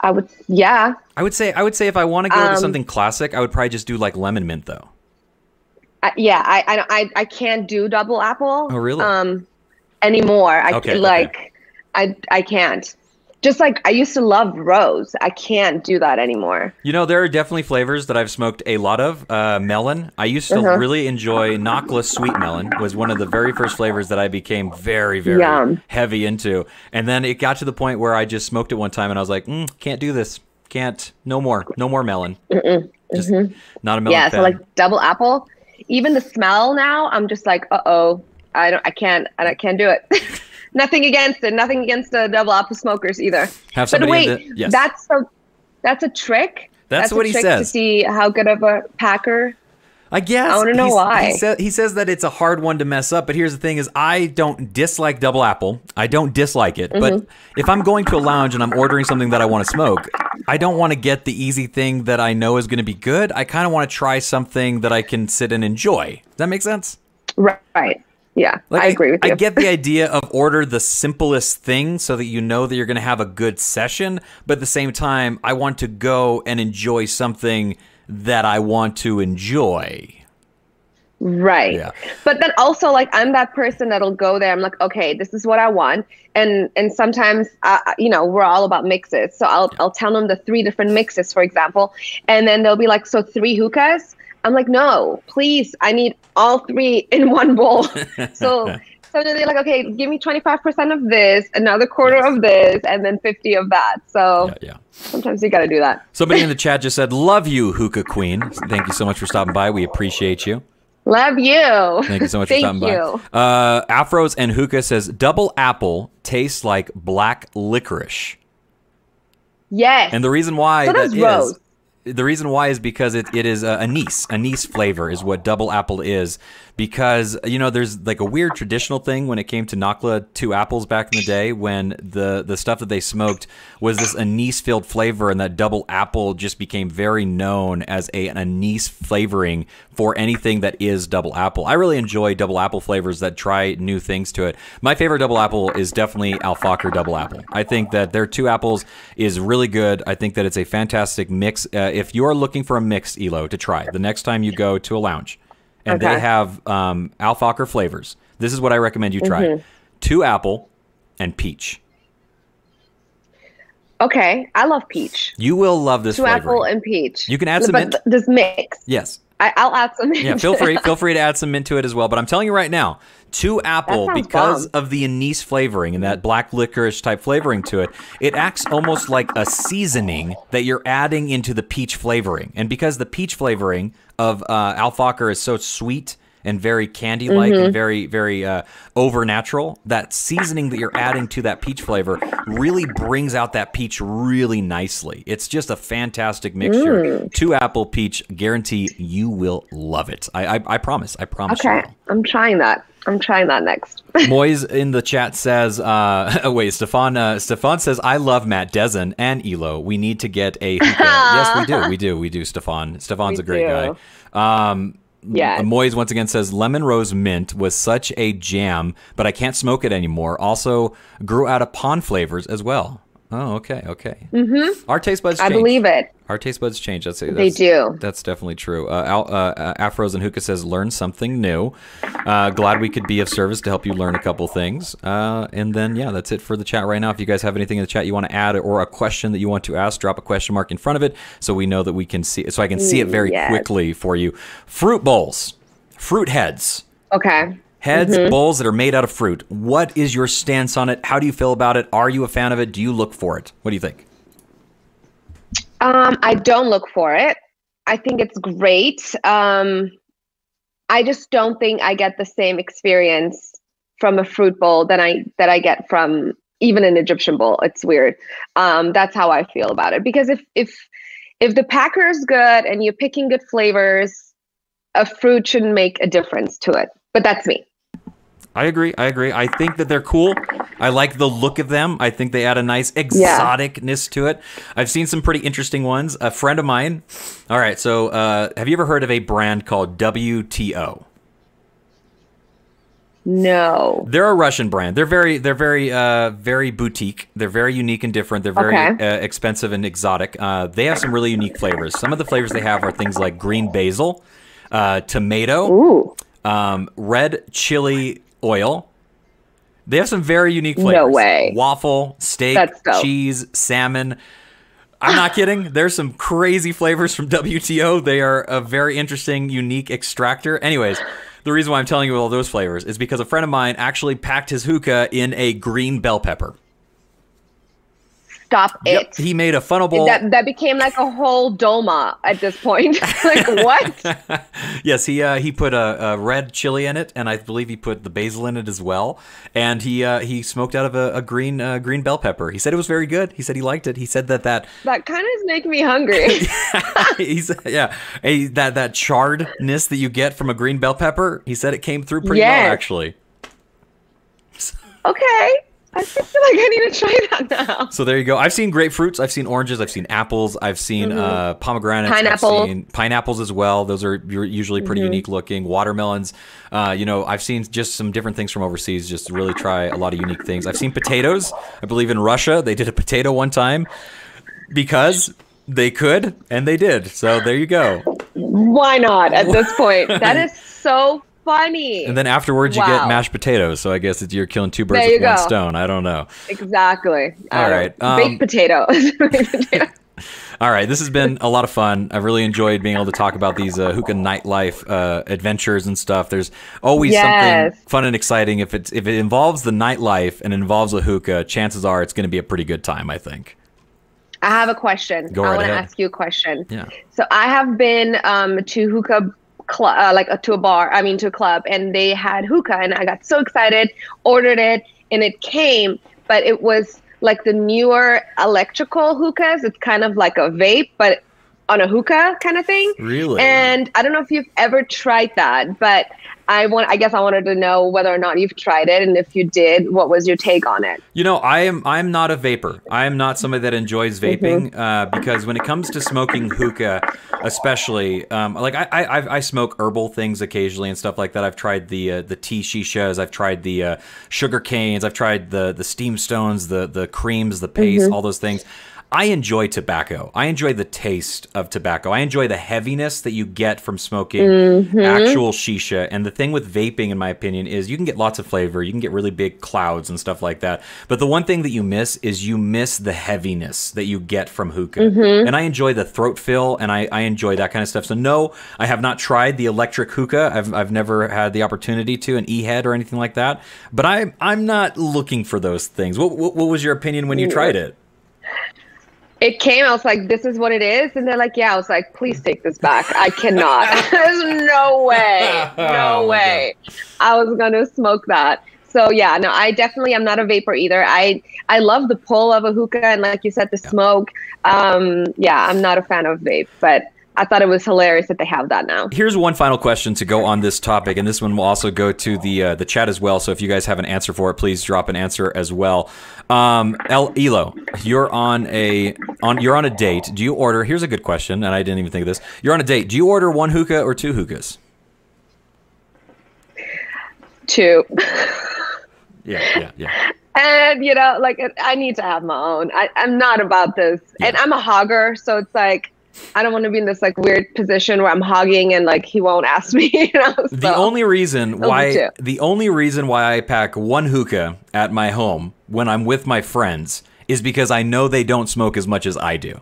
B: I would, yeah.
A: I would say, I would say, if I want to go um, to something classic, I would probably just do like lemon mint, though.
B: Uh, yeah, I, I, I can't do double apple.
A: Oh, really?
B: Um, anymore. I
A: okay,
B: like,
A: okay.
B: I, I can't just like I used to love rose. I can't do that anymore.
A: You know, there are definitely flavors that I've smoked a lot of. Uh, melon. I used to uh-huh. really enjoy Nakhla's sweet melon. Was one of the very first flavors that I became very, very Yum. heavy into. And then it got to the point where I just smoked it one time, and I was like, mm, can't do this. Can't. No more. No more melon. Mm-mm. Just mm-hmm. not a melon.
B: Yeah.
A: Fan.
B: So like double apple. Even the smell now, I'm just like, uh oh. I don't. I can't. I can't do it. <laughs> nothing against it. Nothing against the double apple smokers either.
A: Have
B: but wait,
A: the, yes.
B: that's so that's a trick.
A: That's, that's what he says.
B: To see how good of a packer.
A: I guess.
B: I want to know
A: He's,
B: why.
A: He, sa- he says that it's a hard one to mess up, but here's the thing: is I don't dislike double apple. I don't dislike it, mm-hmm. but if I'm going to a lounge and I'm ordering something that I want to smoke, I don't want to get the easy thing that I know is going to be good. I kind of want to try something that I can sit and enjoy. Does that make sense?
B: Right. Yeah, like, I agree with you.
A: I get the <laughs> idea of order the simplest thing so that you know that you're going to have a good session, but at the same time, I want to go and enjoy something that I want to enjoy.
B: Right.
A: Yeah.
B: But then also like I'm that person that'll go there. I'm like, okay, this is what I want. And and sometimes uh, you know, we're all about mixes. So I'll I'll tell them the three different mixes, for example, and then they'll be like, so three hookahs? I'm like, no, please, I need all three in one bowl. <laughs> so so they're like, okay, give me 25% of this, another quarter of this, and then 50 of that. So
A: Yeah, yeah.
B: sometimes you got to do that.
A: Somebody in the chat just said, "Love you, hookah queen." Thank you so much for stopping by. We appreciate you.
B: Love you.
A: Thank you so much for stopping
B: you.
A: by. Uh, Afros and hookah says, "Double apple tastes like black licorice."
B: Yes.
A: And the reason why
B: So
A: that is-
B: rose.
A: The reason why is because it, it is a anise. Anise flavor is what double apple is. Because you know, there's like a weird traditional thing when it came to Nakhla two apples back in the day when the the stuff that they smoked was this anise filled flavor, and that double apple just became very known as a an anise flavoring for anything that is double apple. I really enjoy double apple flavors that try new things to it. My favorite double apple is definitely Al Fakher double apple. I think that their two apples is really good. I think that it's a fantastic mix. Uh, if you're looking for a mix, Ilo, to try the next time you go to a lounge, and
B: Okay.
A: they have um, flavors, this is what I recommend you try:
B: Mm-hmm.
A: two apple and peach.
B: Okay, I love peach.
A: You will love this
B: Two
A: flavor.
B: apple and peach.
A: You can add some
B: but
A: mint.
B: this mix.
A: yes.
B: I, I'll add some.
A: Yeah, feel free feel free to add <laughs> some mint to it as well. But I'm telling you right now, two apple because of the anise flavoring and that black licorice type flavoring to it, it acts almost like a seasoning that you're adding into the peach flavoring. And because the peach flavoring of uh, Al Fakher is so sweet and very candy like
B: Mm-hmm.
A: and very very uh, over natural, that seasoning that you're adding to that peach flavor really brings out that peach really nicely. It's just a fantastic mixture.
B: Mm.
A: Two apple peach, guarantee you will love it. I I, I promise. I promise
B: Okay,
A: you.
B: I'm trying that. I'm trying that next. <laughs>
A: Moise in the chat says, uh, oh, <laughs> wait, Stefan, uh, Stefan says, I love Matt Dezen and Ilo. We need to get a <laughs> yes, we do. We do. We do, Stefan. Stefan's
B: We
A: a great
B: do.
A: guy. Um,
B: Yes.
A: Moise once again says, lemon rose mint was such a jam, but I can't smoke it anymore. Also grew out of paan flavors as well. Oh, okay, okay. Mm-hmm. Our taste buds Change.
B: I believe it.
A: Our taste buds change. That's, that's
B: They do.
A: That's definitely true. Uh, Al, uh, uh, Afros and Hookah says, learn something new. Uh, glad we could be of service to help you learn a couple things. Uh, and then, yeah, that's it for the chat right now. If you guys have anything in the chat you want to add or a question that you want to ask, drop a question mark in front of it so we know that we can see so I can see it very
B: Yes.
A: quickly for you. Fruit bowls, fruit heads.
B: Okay.
A: Heads,
B: Mm-hmm.
A: bowls that are made out of fruit. What is your stance on it? How do you feel about it? Are you a fan of it? Do you look for it? What do you think?
B: Um, I don't look for it. I think it's great. Um, I just don't think I get the same experience from a fruit bowl that I that I get from even an Egyptian bowl. It's weird. Um, that's how I feel about it. Because if if if the packer is good and you're picking good flavors, a fruit shouldn't make a difference to it. But that's me.
A: I agree. I agree. I think that they're cool. I like the look of them. I think they add a nice exoticness to it. I've seen some pretty interesting ones. A friend of mine. All right. So, uh, have you ever heard of a brand called WTO?
B: No.
A: They're a Russian brand. They're very, they're very, uh, very boutique. They're very unique and different. They're very
B: Okay.
A: uh, expensive and exotic. Uh, they have some really unique flavors. Some of the flavors they have are things like green basil, uh, tomato,
B: Ooh.
A: um, red chili oil. They have some very unique flavors.
B: No way.
A: Waffle, steak, cheese, salmon. I'm not <sighs> kidding. There's some crazy flavors from <laughs> WTO. They are a very interesting, unique extractor. Anyways, the reason why I'm telling you all those flavors is because a friend of mine actually packed his hookah in a green bell pepper.
B: Stop it.
A: He made a funnel bowl.
B: that that became like a whole doma at this point. <laughs> like what? <laughs>
A: yes, he uh, he put a, a red chili in it, and I believe he put the basil in it as well. And he uh, he smoked out of a, a green uh, green bell pepper. He said it was very good. He said he liked it. He said that that
B: That kind of is making me hungry. <laughs>
A: he said yeah a, that that charredness that you get from a green bell pepper. He said it came through pretty
B: Yes.
A: well actually.
B: okay. I feel like I need to try that now.
A: So there you go. I've seen grapefruits. I've seen oranges. I've seen apples. I've seen uh, pomegranates.
B: Pineapple.
A: I've seen pineapples as well. Those are usually pretty unique looking. Watermelons. Uh, you know, I've seen just some different things from overseas. Just really try a lot of unique things. I've seen potatoes. I believe in Russia they did a potato one time because they could and they did. So there you go.
B: Why not at this point? <laughs> That is so funny.
A: And then afterwards, you get mashed potatoes. So I guess it's, you're killing two birds with
B: you
A: one stone. I don't know.
B: exactly.
A: All
B: All
A: right, um, <laughs>
B: Baked potatoes. <laughs> Baked.
A: All right, this has been a lot of fun. I've really enjoyed being able to talk about these uh, hookah nightlife uh, adventures and stuff. There's always
B: Yes.
A: something fun and exciting. If it's if it involves the nightlife and involves a hookah, chances are it's going to be a pretty good time. I think.
B: I have a question.
A: Go
B: I
A: right
B: want to ask you a question.
A: Yeah.
B: So I have been um, to hookah club, uh, like uh, to a bar. I mean, to a club, and they had hookah, and I got so excited, ordered it, and it came, but it was like the newer electrical hookahs. It's kind of like a vape, but on a hookah kind of thing.
A: Really?
B: And I don't know if you've ever tried that, but I want. I guess I wanted to know whether or not you've tried it, and if you did, what was your take on it?
A: You know, I am I'm not a vapor. I am not somebody that enjoys vaping
B: Mm-hmm.
A: uh, because when it comes to smoking hookah, especially, um, like I, I I I smoke herbal things occasionally and stuff like that. I've tried the uh, the tea shishas. I've tried the uh, sugar canes. I've tried the the steam stones, the the creams, the paste,
B: Mm-hmm.
A: all those things. I enjoy tobacco. I enjoy the taste of tobacco. I enjoy the heaviness that you get from smoking
B: Mm-hmm.
A: actual shisha. And the thing with vaping, in my opinion, is you can get lots of flavor. You can get really big clouds and stuff like that. But the one thing that you miss is you miss the heaviness that you get from hookah.
B: Mm-hmm.
A: And I enjoy the throat fill and I, I enjoy that kind of stuff. So, no, I have not tried the electric hookah. I've, I've never had the opportunity to, an e head or anything like that. But I, I'm not looking for those things. What, what, what was your opinion when you tried it?
B: It came, I was like, this is what it is. And they're like, yeah. I was like, please take this back. I cannot. <laughs> <laughs> There's no way. <laughs>
A: Oh,
B: No
A: my
B: way. I was going to smoke that. So yeah, no, I definitely am not a vapor either. I I love the pull of a hookah and like you said, the smoke. Um, yeah, I'm not a fan of vape, but I thought it was hilarious that they have that now.
A: Here's one final question to go on this topic, and this one will also go to the uh, the chat as well. So if you guys have an answer for it, please drop an answer as well. Um, El Ilo, you're on a on you're on a date. Do you order? Here's a good question, and I didn't even think of this. You're on a date. Do you order one hookah or two hookahs?
B: Two.
A: Yeah, yeah, yeah.
B: and you know, like I need to have my own. I, I'm not about this. And I'm a hogger, so it's like I don't want to be in this like weird position where I'm hogging and like he won't ask me. <laughs> You know,
A: The only reason why the only reason why I pack one hookah at my home when I'm with my friends is because I know they don't smoke as much as I do.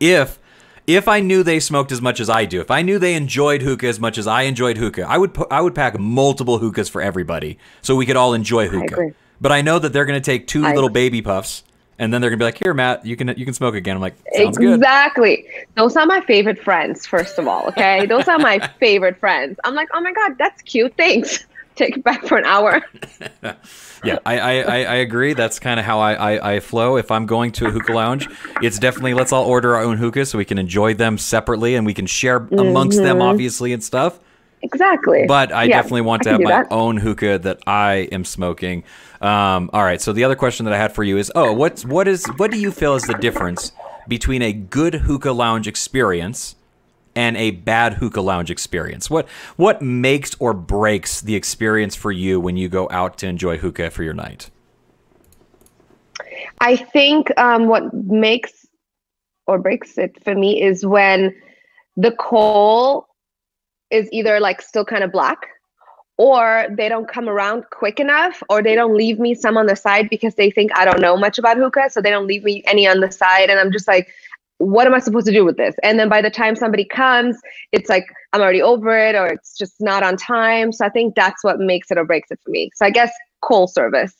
A: If if I knew they smoked as much as I do, if I knew they enjoyed hookah as much as I enjoyed hookah, I would I would pack multiple hookahs for everybody so we could all enjoy hookah.
B: agree.
A: But I know that they're going to take two
B: I
A: little
B: agree.
A: baby puffs and then they're going to be like, "Here, Matt, you can you can smoke again." I'm like, "Sounds good."
B: Exactly. Those are my favorite friends, first of all. Okay. Those are my <laughs> favorite friends. I'm like, oh my God, that's cute. Thanks. <laughs> Take it back for an hour. <laughs>
A: Yeah, I, I, I, agree. That's kind of how I, I, I flow. If I'm going to a hookah lounge, it's definitely let's all order our own hookahs so we can enjoy them separately and we can share amongst them, mm-hmm. obviously, and stuff.
B: Exactly.
A: But I
B: Yeah,
A: definitely want to have my
B: that.
A: own hookah that I am smoking. Um, all right. So the other question that I had for you is, oh, what's what is what do you feel is the difference between a good hookah lounge experience and a bad hookah lounge experience? What what makes or breaks the experience for you when you go out to enjoy hookah for your night?
B: I think um, what makes or breaks it for me is when the coal is either like still kind of black or they don't come around quick enough or they don't leave me some on the side because they think I don't know much about hookah. So they don't leave me any on the side. And I'm just like, what am I supposed to do with this? And then by the time somebody comes, it's like I'm already over it or it's just not on time. So I think that's what makes it or breaks it for me. So I guess coal service.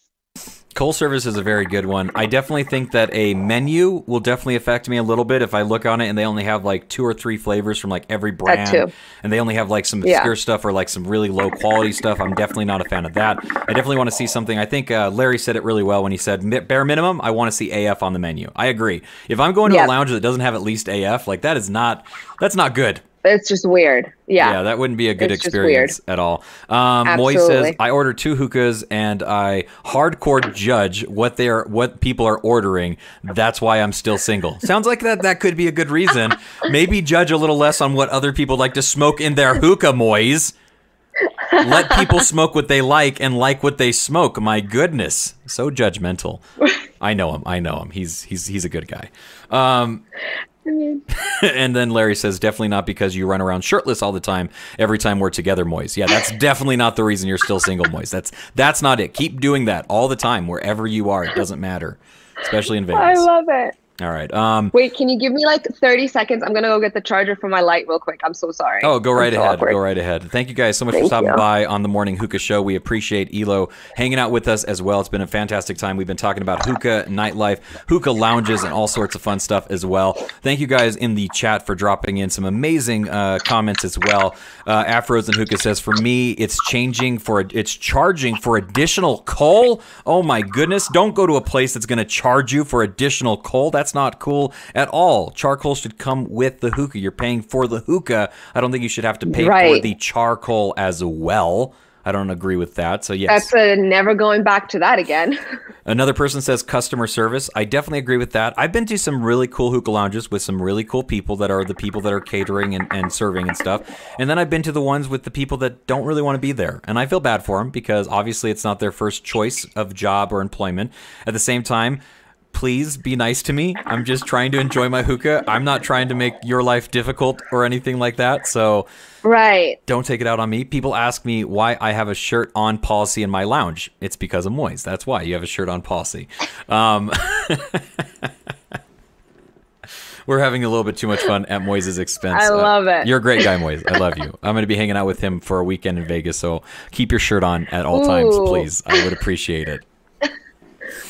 A: Coal service is a very good one. I definitely think that a menu will definitely affect me a little bit if I look on it and they only have like two or three flavors from like every brand, and they only have like some
B: Yeah.
A: obscure stuff or like some really low quality stuff. I'm definitely not a fan of that. I definitely want to see something. I think uh, Larry said it really well when he said bare minimum. I want to see AF on the menu. I agree. If I'm going to a lounge that doesn't have at least AF, like that is not that's not good.
B: It's just weird. Yeah.
A: Yeah, that wouldn't be a good
B: It's
A: experience at all. Um, Moy says, "I order two hookahs and I hardcore judge what they are, what people are ordering. That's why I'm still single." Sounds like that. That could be a good reason. <laughs> Maybe judge a little less on what other people like to smoke in their hookah, Moise. Let people <laughs> smoke what they like and like what they smoke. My goodness, so judgmental. <laughs> I know him. I know him. He's he's he's a good guy. Um, <laughs> <laughs> and then Larry says, definitely not because you run around shirtless all the time every time we're together, Moise. Yeah, that's <laughs> definitely not the reason you're still single, Moise. That's that's not it. Keep doing that all the time, wherever you are. It doesn't matter, especially in Vegas.
B: I love it.
A: All right. Um,
B: Wait, can you give me like 30 seconds? I'm gonna go get the charger for my light real quick. I'm so sorry.
A: Oh, go right
B: I'm
A: ahead. Go right ahead. Thank you guys so much for stopping
B: you.
A: by on the Morning Hookah Show. We appreciate Ilo hanging out with us as well. It's been a fantastic time. We've been talking about hookah, nightlife, hookah lounges, and all sorts of fun stuff as well. Thank you guys in the chat for dropping in some amazing uh, comments as well. Uh, Afros and Hookah says, for me, it's changing for it's charging for additional coal. Oh my goodness! Don't go to a place that's going to charge you for additional coal. That's not cool at all. Charcoal should come with the hookah. You're paying for the hookah. I don't think you should have to pay for the charcoal as well. I don't agree with that. So yes,
B: That's a never going back to that again. <laughs>
A: Another person says customer service. I definitely agree with that. I've been to some really cool hookah lounges with some really cool people that are the people that are catering and, and serving and stuff. And then I've been to the ones with the people that don't really want to be there. And I feel bad for them because obviously it's not their first choice of job or employment. At the same time, please be nice to me. I'm just trying to enjoy my hookah. I'm not trying to make your life difficult or anything like that. So
B: right.
A: don't take it out on me. People ask me why I have a shirt on policy in my lounge. It's because of Moise. That's why you have a shirt on policy. Um, <laughs> we're having a little bit too much fun at Moise's expense.
B: I love it.
A: You're a great guy, Moise. I love you. <laughs> I'm going to be hanging out with him for a weekend in Vegas, so keep your shirt on at all times, please. I would appreciate it. <laughs>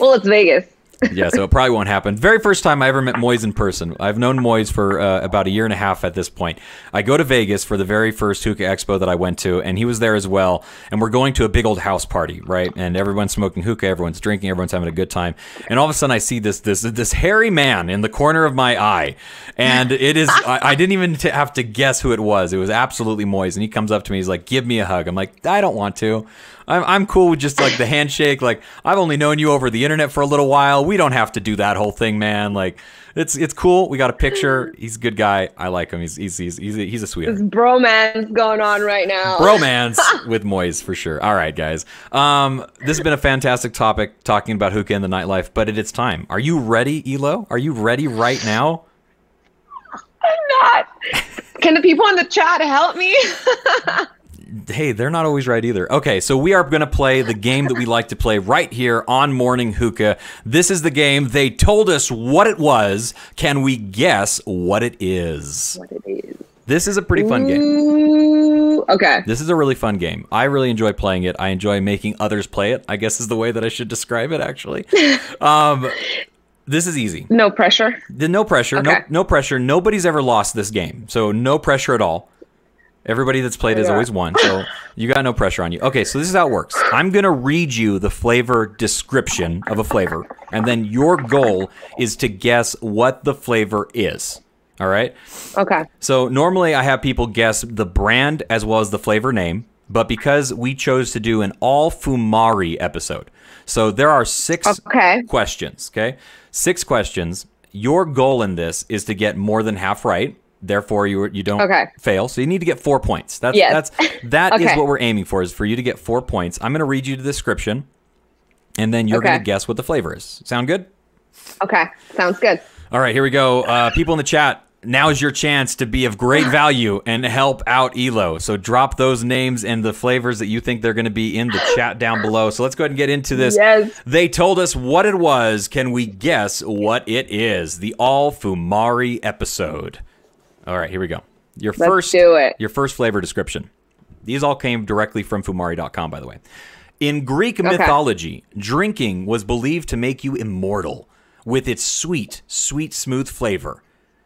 B: Well, it's Vegas.
A: Yeah, so it probably won't happen. Very first time I ever met Moise in person. I've known Moise for uh, about a year and a half at this point. I go to Vegas for the very first Hookah Expo that I went to, and he was there as well. And we're going to a big old house party, right? And everyone's smoking hookah, everyone's drinking, everyone's having a good time. And all of a sudden, I see this this this hairy man in the corner of my eye, and it is I, I didn't even t- have to guess who it was. It was absolutely Moise, and he comes up to me. He's like, "Give me a hug." I'm like, "I don't want to." I'm, I'm cool with just like the handshake. Like I've only known you over the internet for a little while. We don't have to do that whole thing, man. Like it's it's cool. We got a picture. He's a good guy. I like him. He's he's he's he's a, he's a
B: This
A: sweetheart.
B: bromance going on right now.
A: Bromance <laughs> with Moise for sure. All right, guys. Um, this has been a fantastic topic talking about hookah in the nightlife, but it is time. Are you ready, Ilo? Are you ready right now?
B: I'm not. Can the people in the chat help me? <laughs>
A: hey, they're not always right either. Okay, so we are going to play the game that we <laughs> like to play right here on Morning Hookah. This is the game. They told us what it was. Can we guess what it is?
B: what it is.
A: This is a pretty fun game.
B: Okay.
A: This is a really fun game. I really enjoy playing it. I enjoy making others play it. I guess is the way that I should describe it actually. <laughs> Um this is easy.
B: No pressure.
A: The no pressure, no
B: Okay.
A: no pressure. Nobody's ever lost this game. So no pressure at all. Everybody that's played oh, has
B: Yeah.
A: always won. So <laughs> you got no pressure on you. Okay, so this is how it works. I'm going to read you the flavor description of a flavor and then your goal is to guess what the flavor is. All right?
B: Okay.
A: So normally I have people guess the brand as well as the flavor name, but because we chose to do an all Fumari episode, so there are six
B: Okay.
A: questions. Okay, six questions. Your goal in this is to get more than half right. Therefore, you you don't
B: Okay.
A: fail. So you need to get four points. That's
B: Yes.
A: that's that <laughs> is
B: Okay.
A: what we're aiming for. Is for you to get four points. I'm going to read you the description, and then you're going to guess what the flavor is. Sound good?
B: Okay. Sounds good.
A: All right, here we go. Uh, people in the chat, now is your chance to be of great <sighs> value and help out Ilo. So drop those names and the flavors that you think they're going to be in the chat <gasps> down below. So let's go ahead and get into this.
B: Yes.
A: They told us what it was. Can we guess what it is? The All Fumari episode. All right, here we go. Your
B: Let's
A: first
B: do it.
A: your first flavor description. These all came directly from fumari.com by the way. In Greek mythology, drinking was believed to make you immortal with its sweet, sweet smooth flavor.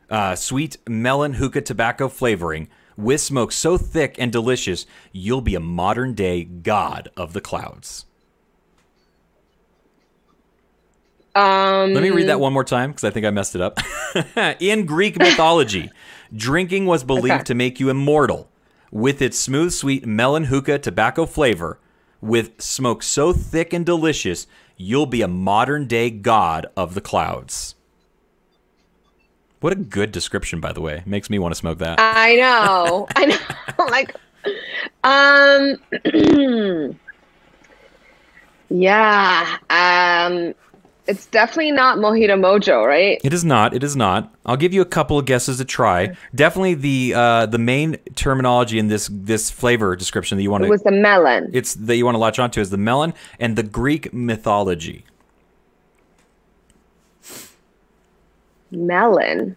A: Uh, sweet melon hookah tobacco flavoring with smoke so thick and delicious, you'll be a modern day god of the clouds.
B: Um.
A: Let me read that one more time because I think I messed it up. <laughs> In Greek mythology, drinking was believed
B: Okay.
A: to make you immortal with its smooth, sweet melon hookah tobacco flavor. With smoke so thick and delicious, you'll be a modern day god of the clouds. What a good description, by the way. Makes me want to smoke that.
B: I know. <laughs> I know. <laughs> like, um. <clears throat> yeah. Um. It's definitely not Mojito Mojo, right?
A: It is not. It is not. I'll give you a couple of guesses to try. Definitely the uh, the main terminology in this this flavor description that you want
B: It
A: to
B: was the melon.
A: it's that you want to latch onto is the melon and the Greek mythology.
B: Melon.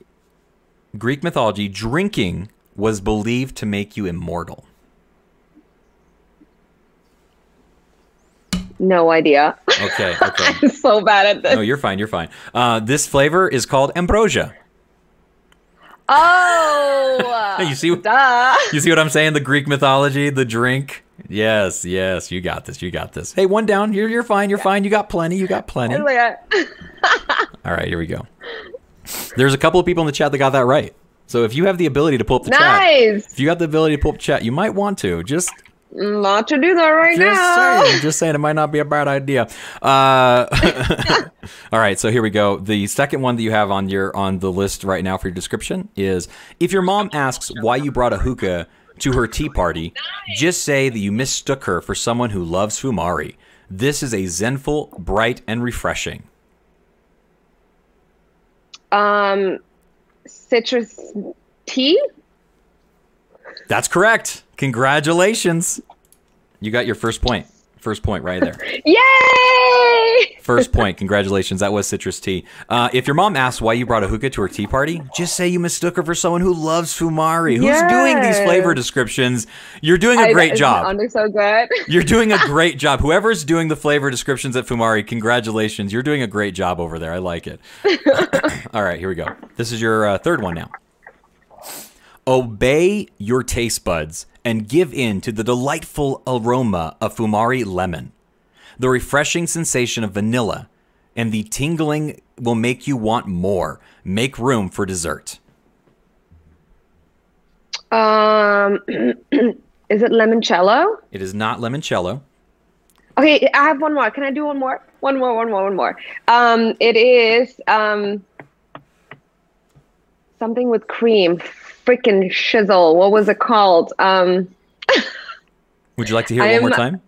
A: Greek mythology, drinking was believed to make you immortal.
B: No idea.
A: Okay, <laughs> okay.
B: I'm so bad at this.
A: No, you're fine. You're fine. Uh, this flavor is called ambrosia.
B: Oh, <laughs>
A: You see,
B: duh.
A: you see what I'm saying? The Greek mythology, the drink. Yes, yes, you got this. You got this. Hey, one down. You're you're fine. You're fine. You got plenty. You got plenty. <laughs> All right, here we go. There's a couple of people in the chat that got that right. So if you have the ability to pull up the chat,
B: Nice.
A: if you got the ability to pull up chat, you might want to. Just
B: Not to do that right
A: Just
B: now.
A: saying, <laughs> just saying, it might not be a bad idea. Uh, <laughs> all right, so here we go. The second one that you have on your on the list right now for your description is: if your mom asks why you brought a hookah to her tea party, just say that you mistook her for someone who loves fumari. This is a zenful, bright, and refreshing.
B: Um, citrus tea.
A: That's correct. Congratulations. You got your first point. First point right there. <laughs>
B: Yay!
A: First point. Congratulations. That was citrus tea. Uh, if your mom asks why you brought a hookah to her tea party, just say you mistook her for someone who loves fumari. Who's doing these flavor descriptions? You're doing a
B: I-
A: great job.
B: Under so good. <laughs>
A: You're doing a <laughs> great job. Whoever's doing the flavor descriptions at Fumari, congratulations. You're doing a great job over there. I like it. <coughs> All right, here we go. This is your uh, third one now. Obey your taste buds and give in to the delightful aroma of Fumari lemon. The refreshing sensation of vanilla and the tingling will make you want more. Make room for dessert.
B: Um, <clears throat> is it limoncello?
A: It is not limoncello.
B: Okay, I have one more. Can I do one more? One more, one more, one more. Um, it is um something with cream. Freaking shizzle. What was it called? Um, <laughs>
A: Would you like to hear it one more time?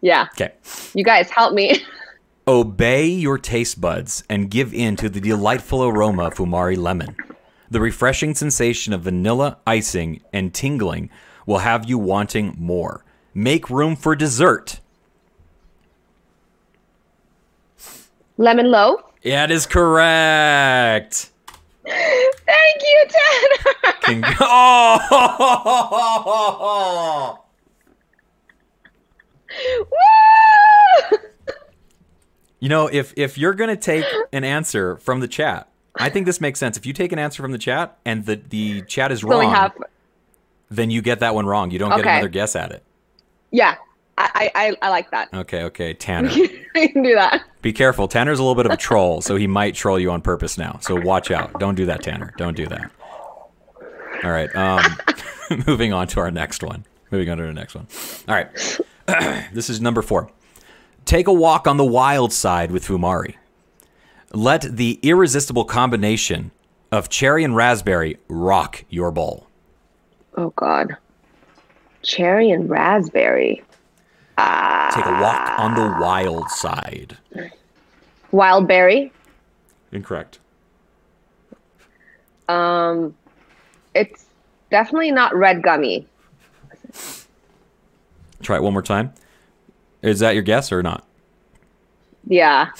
B: yeah.
A: Okay.
B: You guys help me. <laughs>
A: Obey your taste buds and give in to the delightful aroma of Fumari lemon. The refreshing sensation of vanilla icing and tingling will have you wanting more. Make room for dessert.
B: Lemon loaf.
A: Yeah, That is correct.
B: Thank you, Tanner.
A: Con- oh!
B: Woo!
A: You know, if if you're gonna take an answer from the chat, I think this makes sense. If you take an answer from the chat and the the chat is wrong,
B: half.
A: then you get that one wrong. You don't get another guess at it.
B: Yeah, I, I, I like that.
A: Okay, okay, Tanner. <laughs> <laughs>
B: I can do that.
A: Be careful. Tanner's a little bit of a troll, so he might troll you on purpose now. So watch out. Don't do that, Tanner. Don't do that. All right. Um, <laughs> moving on to our next one. Moving on to the next one. All right. <clears throat> this is number four. Take a walk on the wild side with Fumari. Let the irresistible combination of cherry and raspberry rock your bowl.
B: Oh God. Cherry and raspberry.
A: Take a walk on the wild side.
B: Wild berry.
A: Incorrect.
B: Um, it's definitely not red gummy.
A: Try it one more time. Is that your guess or not?
B: Yeah,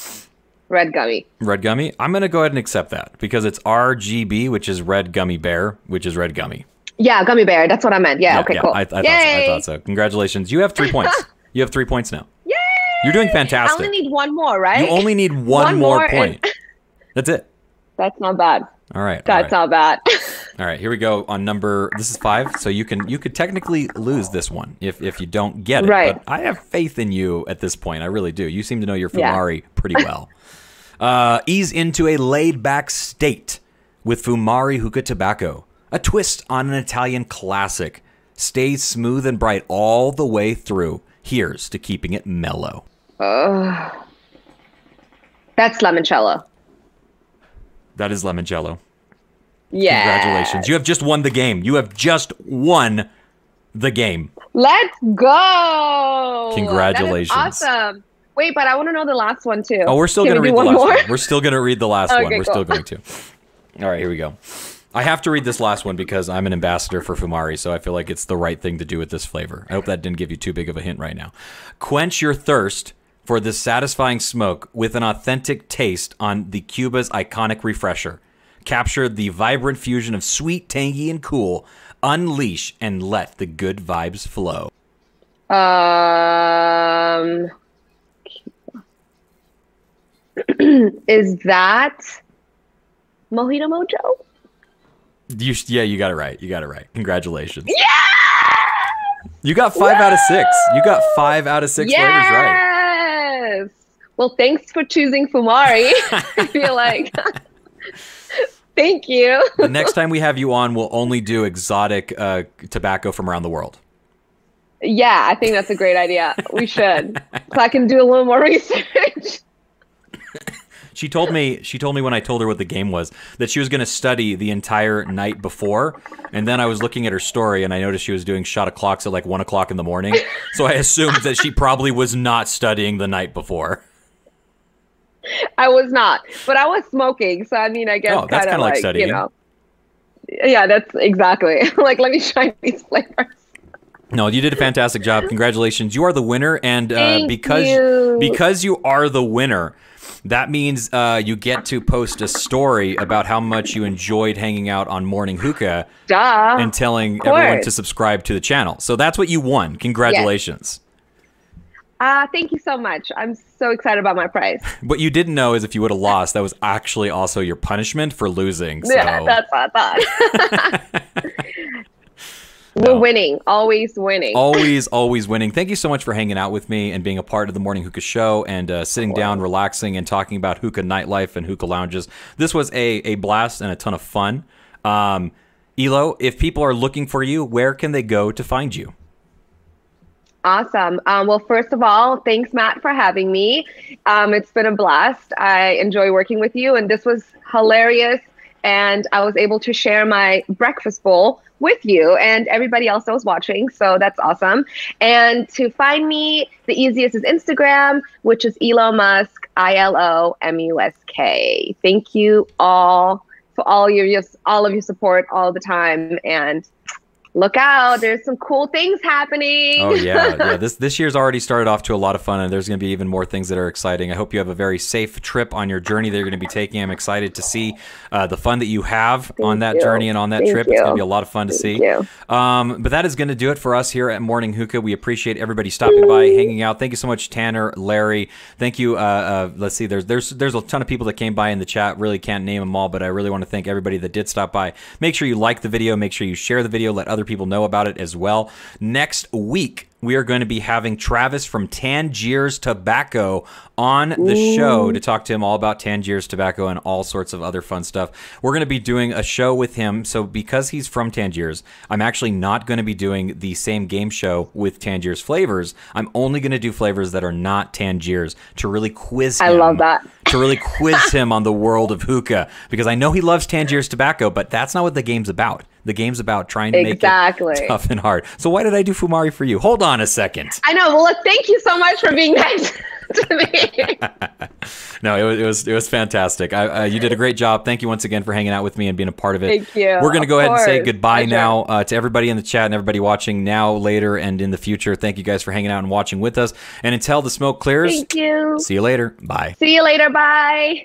B: red gummy.
A: Red gummy. I'm gonna go ahead and accept that because it's RGB, which is red gummy bear, which is red gummy.
B: Yeah, gummy bear. That's what I meant. Yeah. okay. cool.
A: I, I, thought so,
B: Yay!
A: I thought so. Congratulations. You have three points. <laughs> You have three points now.
B: Yay!
A: You're doing fantastic.
B: I only need one more, right?
A: you only need <laughs> one,
B: One
A: more,
B: more and-
A: point. That's it.
B: That's not bad.
A: All right.
B: That's
A: right.
B: not bad. <laughs>
A: All right. Here we go on number. This is five. So you can you could technically lose this one if if you don't get it.
B: Right.
A: But I have faith in you at this point. I really do. You seem to know your
B: Yeah.
A: Fumari pretty <laughs> well. uh, ease into a laid back state with Fumari hookah tobacco, a twist on an Italian classic. Stays smooth and bright all the way through. Here's to keeping it mellow.
B: That's limoncello.
A: That is limoncello.
B: Yeah.
A: Congratulations. You have just won the game. You have just won the game.
B: Let's go.
A: Congratulations.
B: That is awesome. Wait, but I want to know the last one too.
A: Oh, we're still going to read
B: do
A: the
B: one
A: last
B: more? <laughs>
A: one. We're still going to read the last
B: Okay,
A: one. We're
B: cool.
A: still going to. All right, here we go. I have to read this last one because I'm an ambassador for Fumari, so I feel like it's the right thing to do with this flavor. I hope that didn't give you too big of a hint right now. Quench your thirst for this satisfying smoke with an authentic taste on the Cuba's iconic refresher. Capture the vibrant fusion of sweet, tangy, and cool. Unleash and let the good vibes flow.
B: Um, <clears throat> is that Mojito Mojo?
A: You, yeah, you got it right. You got it right. Congratulations.
B: Yeah!
A: You got five out of six. You got five out of six flavors right.
B: Yes. Well, thanks for choosing Fumari. <laughs> I feel like. <laughs> Thank you.
A: The next time we have you on, we'll only do exotic uh, tobacco from around the world.
B: Yeah, I think that's a great idea. We should, so I can do a little more research. <laughs>
A: She told me she told me when I told her what the game was that she was going to study the entire night before, and then I was looking at her story and I noticed she was doing shot of clocks at like one o'clock in the morning. So I assumed that she probably was not studying the night before.
B: I was not, but I was smoking. So I mean, I guess
A: Oh, that's
B: kind
A: kinda like
B: like,
A: studying.
B: you know. Yeah, that's exactly. <laughs> like, let me try these flavors.
A: No, you did a fantastic job. Congratulations. You are the winner and uh, because
B: you.
A: because you are the winner, that means uh, you get to post a story about how much you enjoyed hanging out on Morning Hookah
B: Duh.
A: and telling everyone to subscribe to the channel. So that's what you won. Congratulations.
B: Uh, thank you so much. I'm so excited about my prize. <laughs>
A: What you didn't know is if you would have lost, that was actually also your punishment for losing. <laughs> So
B: Yeah, that's what I thought. <laughs>
A: No.
B: We're winning, always winning.
A: always, <laughs> always winning. Thank you so much for hanging out with me and being a part of the Morning Hookah Show and uh, sitting down, relaxing, and talking about hookah nightlife and hookah lounges. This was a, a blast and a ton of fun. Um, Ilo, if people are looking for you, where can they go to find you?
B: Awesome. Um, well, first of all, thanks, Matt, for having me. Um, it's been a blast. I enjoy working with you, and this was hilarious. And I was able to share my breakfast bowl with you and everybody else that was watching. So that's awesome. And to find me, the easiest is Instagram, which is Ilo Musk, I L O M U S K. Thank you all for all your, all of your support all the time. And look out, there's some cool things happening.
A: Oh yeah, <laughs> yeah. This this year's already started off to a lot of fun, and there's going to be even more things that are exciting. I hope you have a very safe trip on your journey that you're going to be taking. I'm excited to see uh, the fun that you have on that
B: you.
A: journey and on that
B: Thank
A: trip. It's going to be a lot of fun to see.
B: you.
A: Um, but that is going to do it for us here at Morning Hookah. We appreciate everybody stopping by, hanging out. Thank you so much, Tanner, Larry. Thank you. Uh, uh, let's see. There's there's there's a ton of people that came by in the chat. Really can't name them all, but I really want to thank everybody that did stop by. Make sure you like the video. Make sure you share the video. Let other people know about it as well. Next week. We are going to be having Travis from Tangiers Tobacco on the show to talk to him all about Tangiers Tobacco and all sorts of other fun stuff. We're going to be doing a show with him. So, because he's from Tangiers, I'm actually not going to be doing the same game show with Tangiers flavors. I'm only going to do flavors that are not Tangiers to really quiz him.
B: I love that.
A: To really <laughs> quiz him on the world of hookah because I know he loves Tangiers Tobacco, but that's not what the game's about. The game's about trying to
B: Exactly.
A: make it tough and hard. So, why did I do Fumari for you? Hold on a second.
B: I know. Well, look, thank you so much for being nice <laughs> to me. <laughs>
A: No, it was it was, it was fantastic. I, uh, you did a great job. Thank you once again for hanging out with me and being a part of it.
B: Thank you.
A: We're gonna
B: Of
A: go ahead and say goodbye now uh, to everybody in the chat and everybody watching now, later, and in the future. Thank you guys for hanging out and watching with us. And until the smoke clears,
B: Thank you.
A: see you later. Bye.
B: See you later. Bye.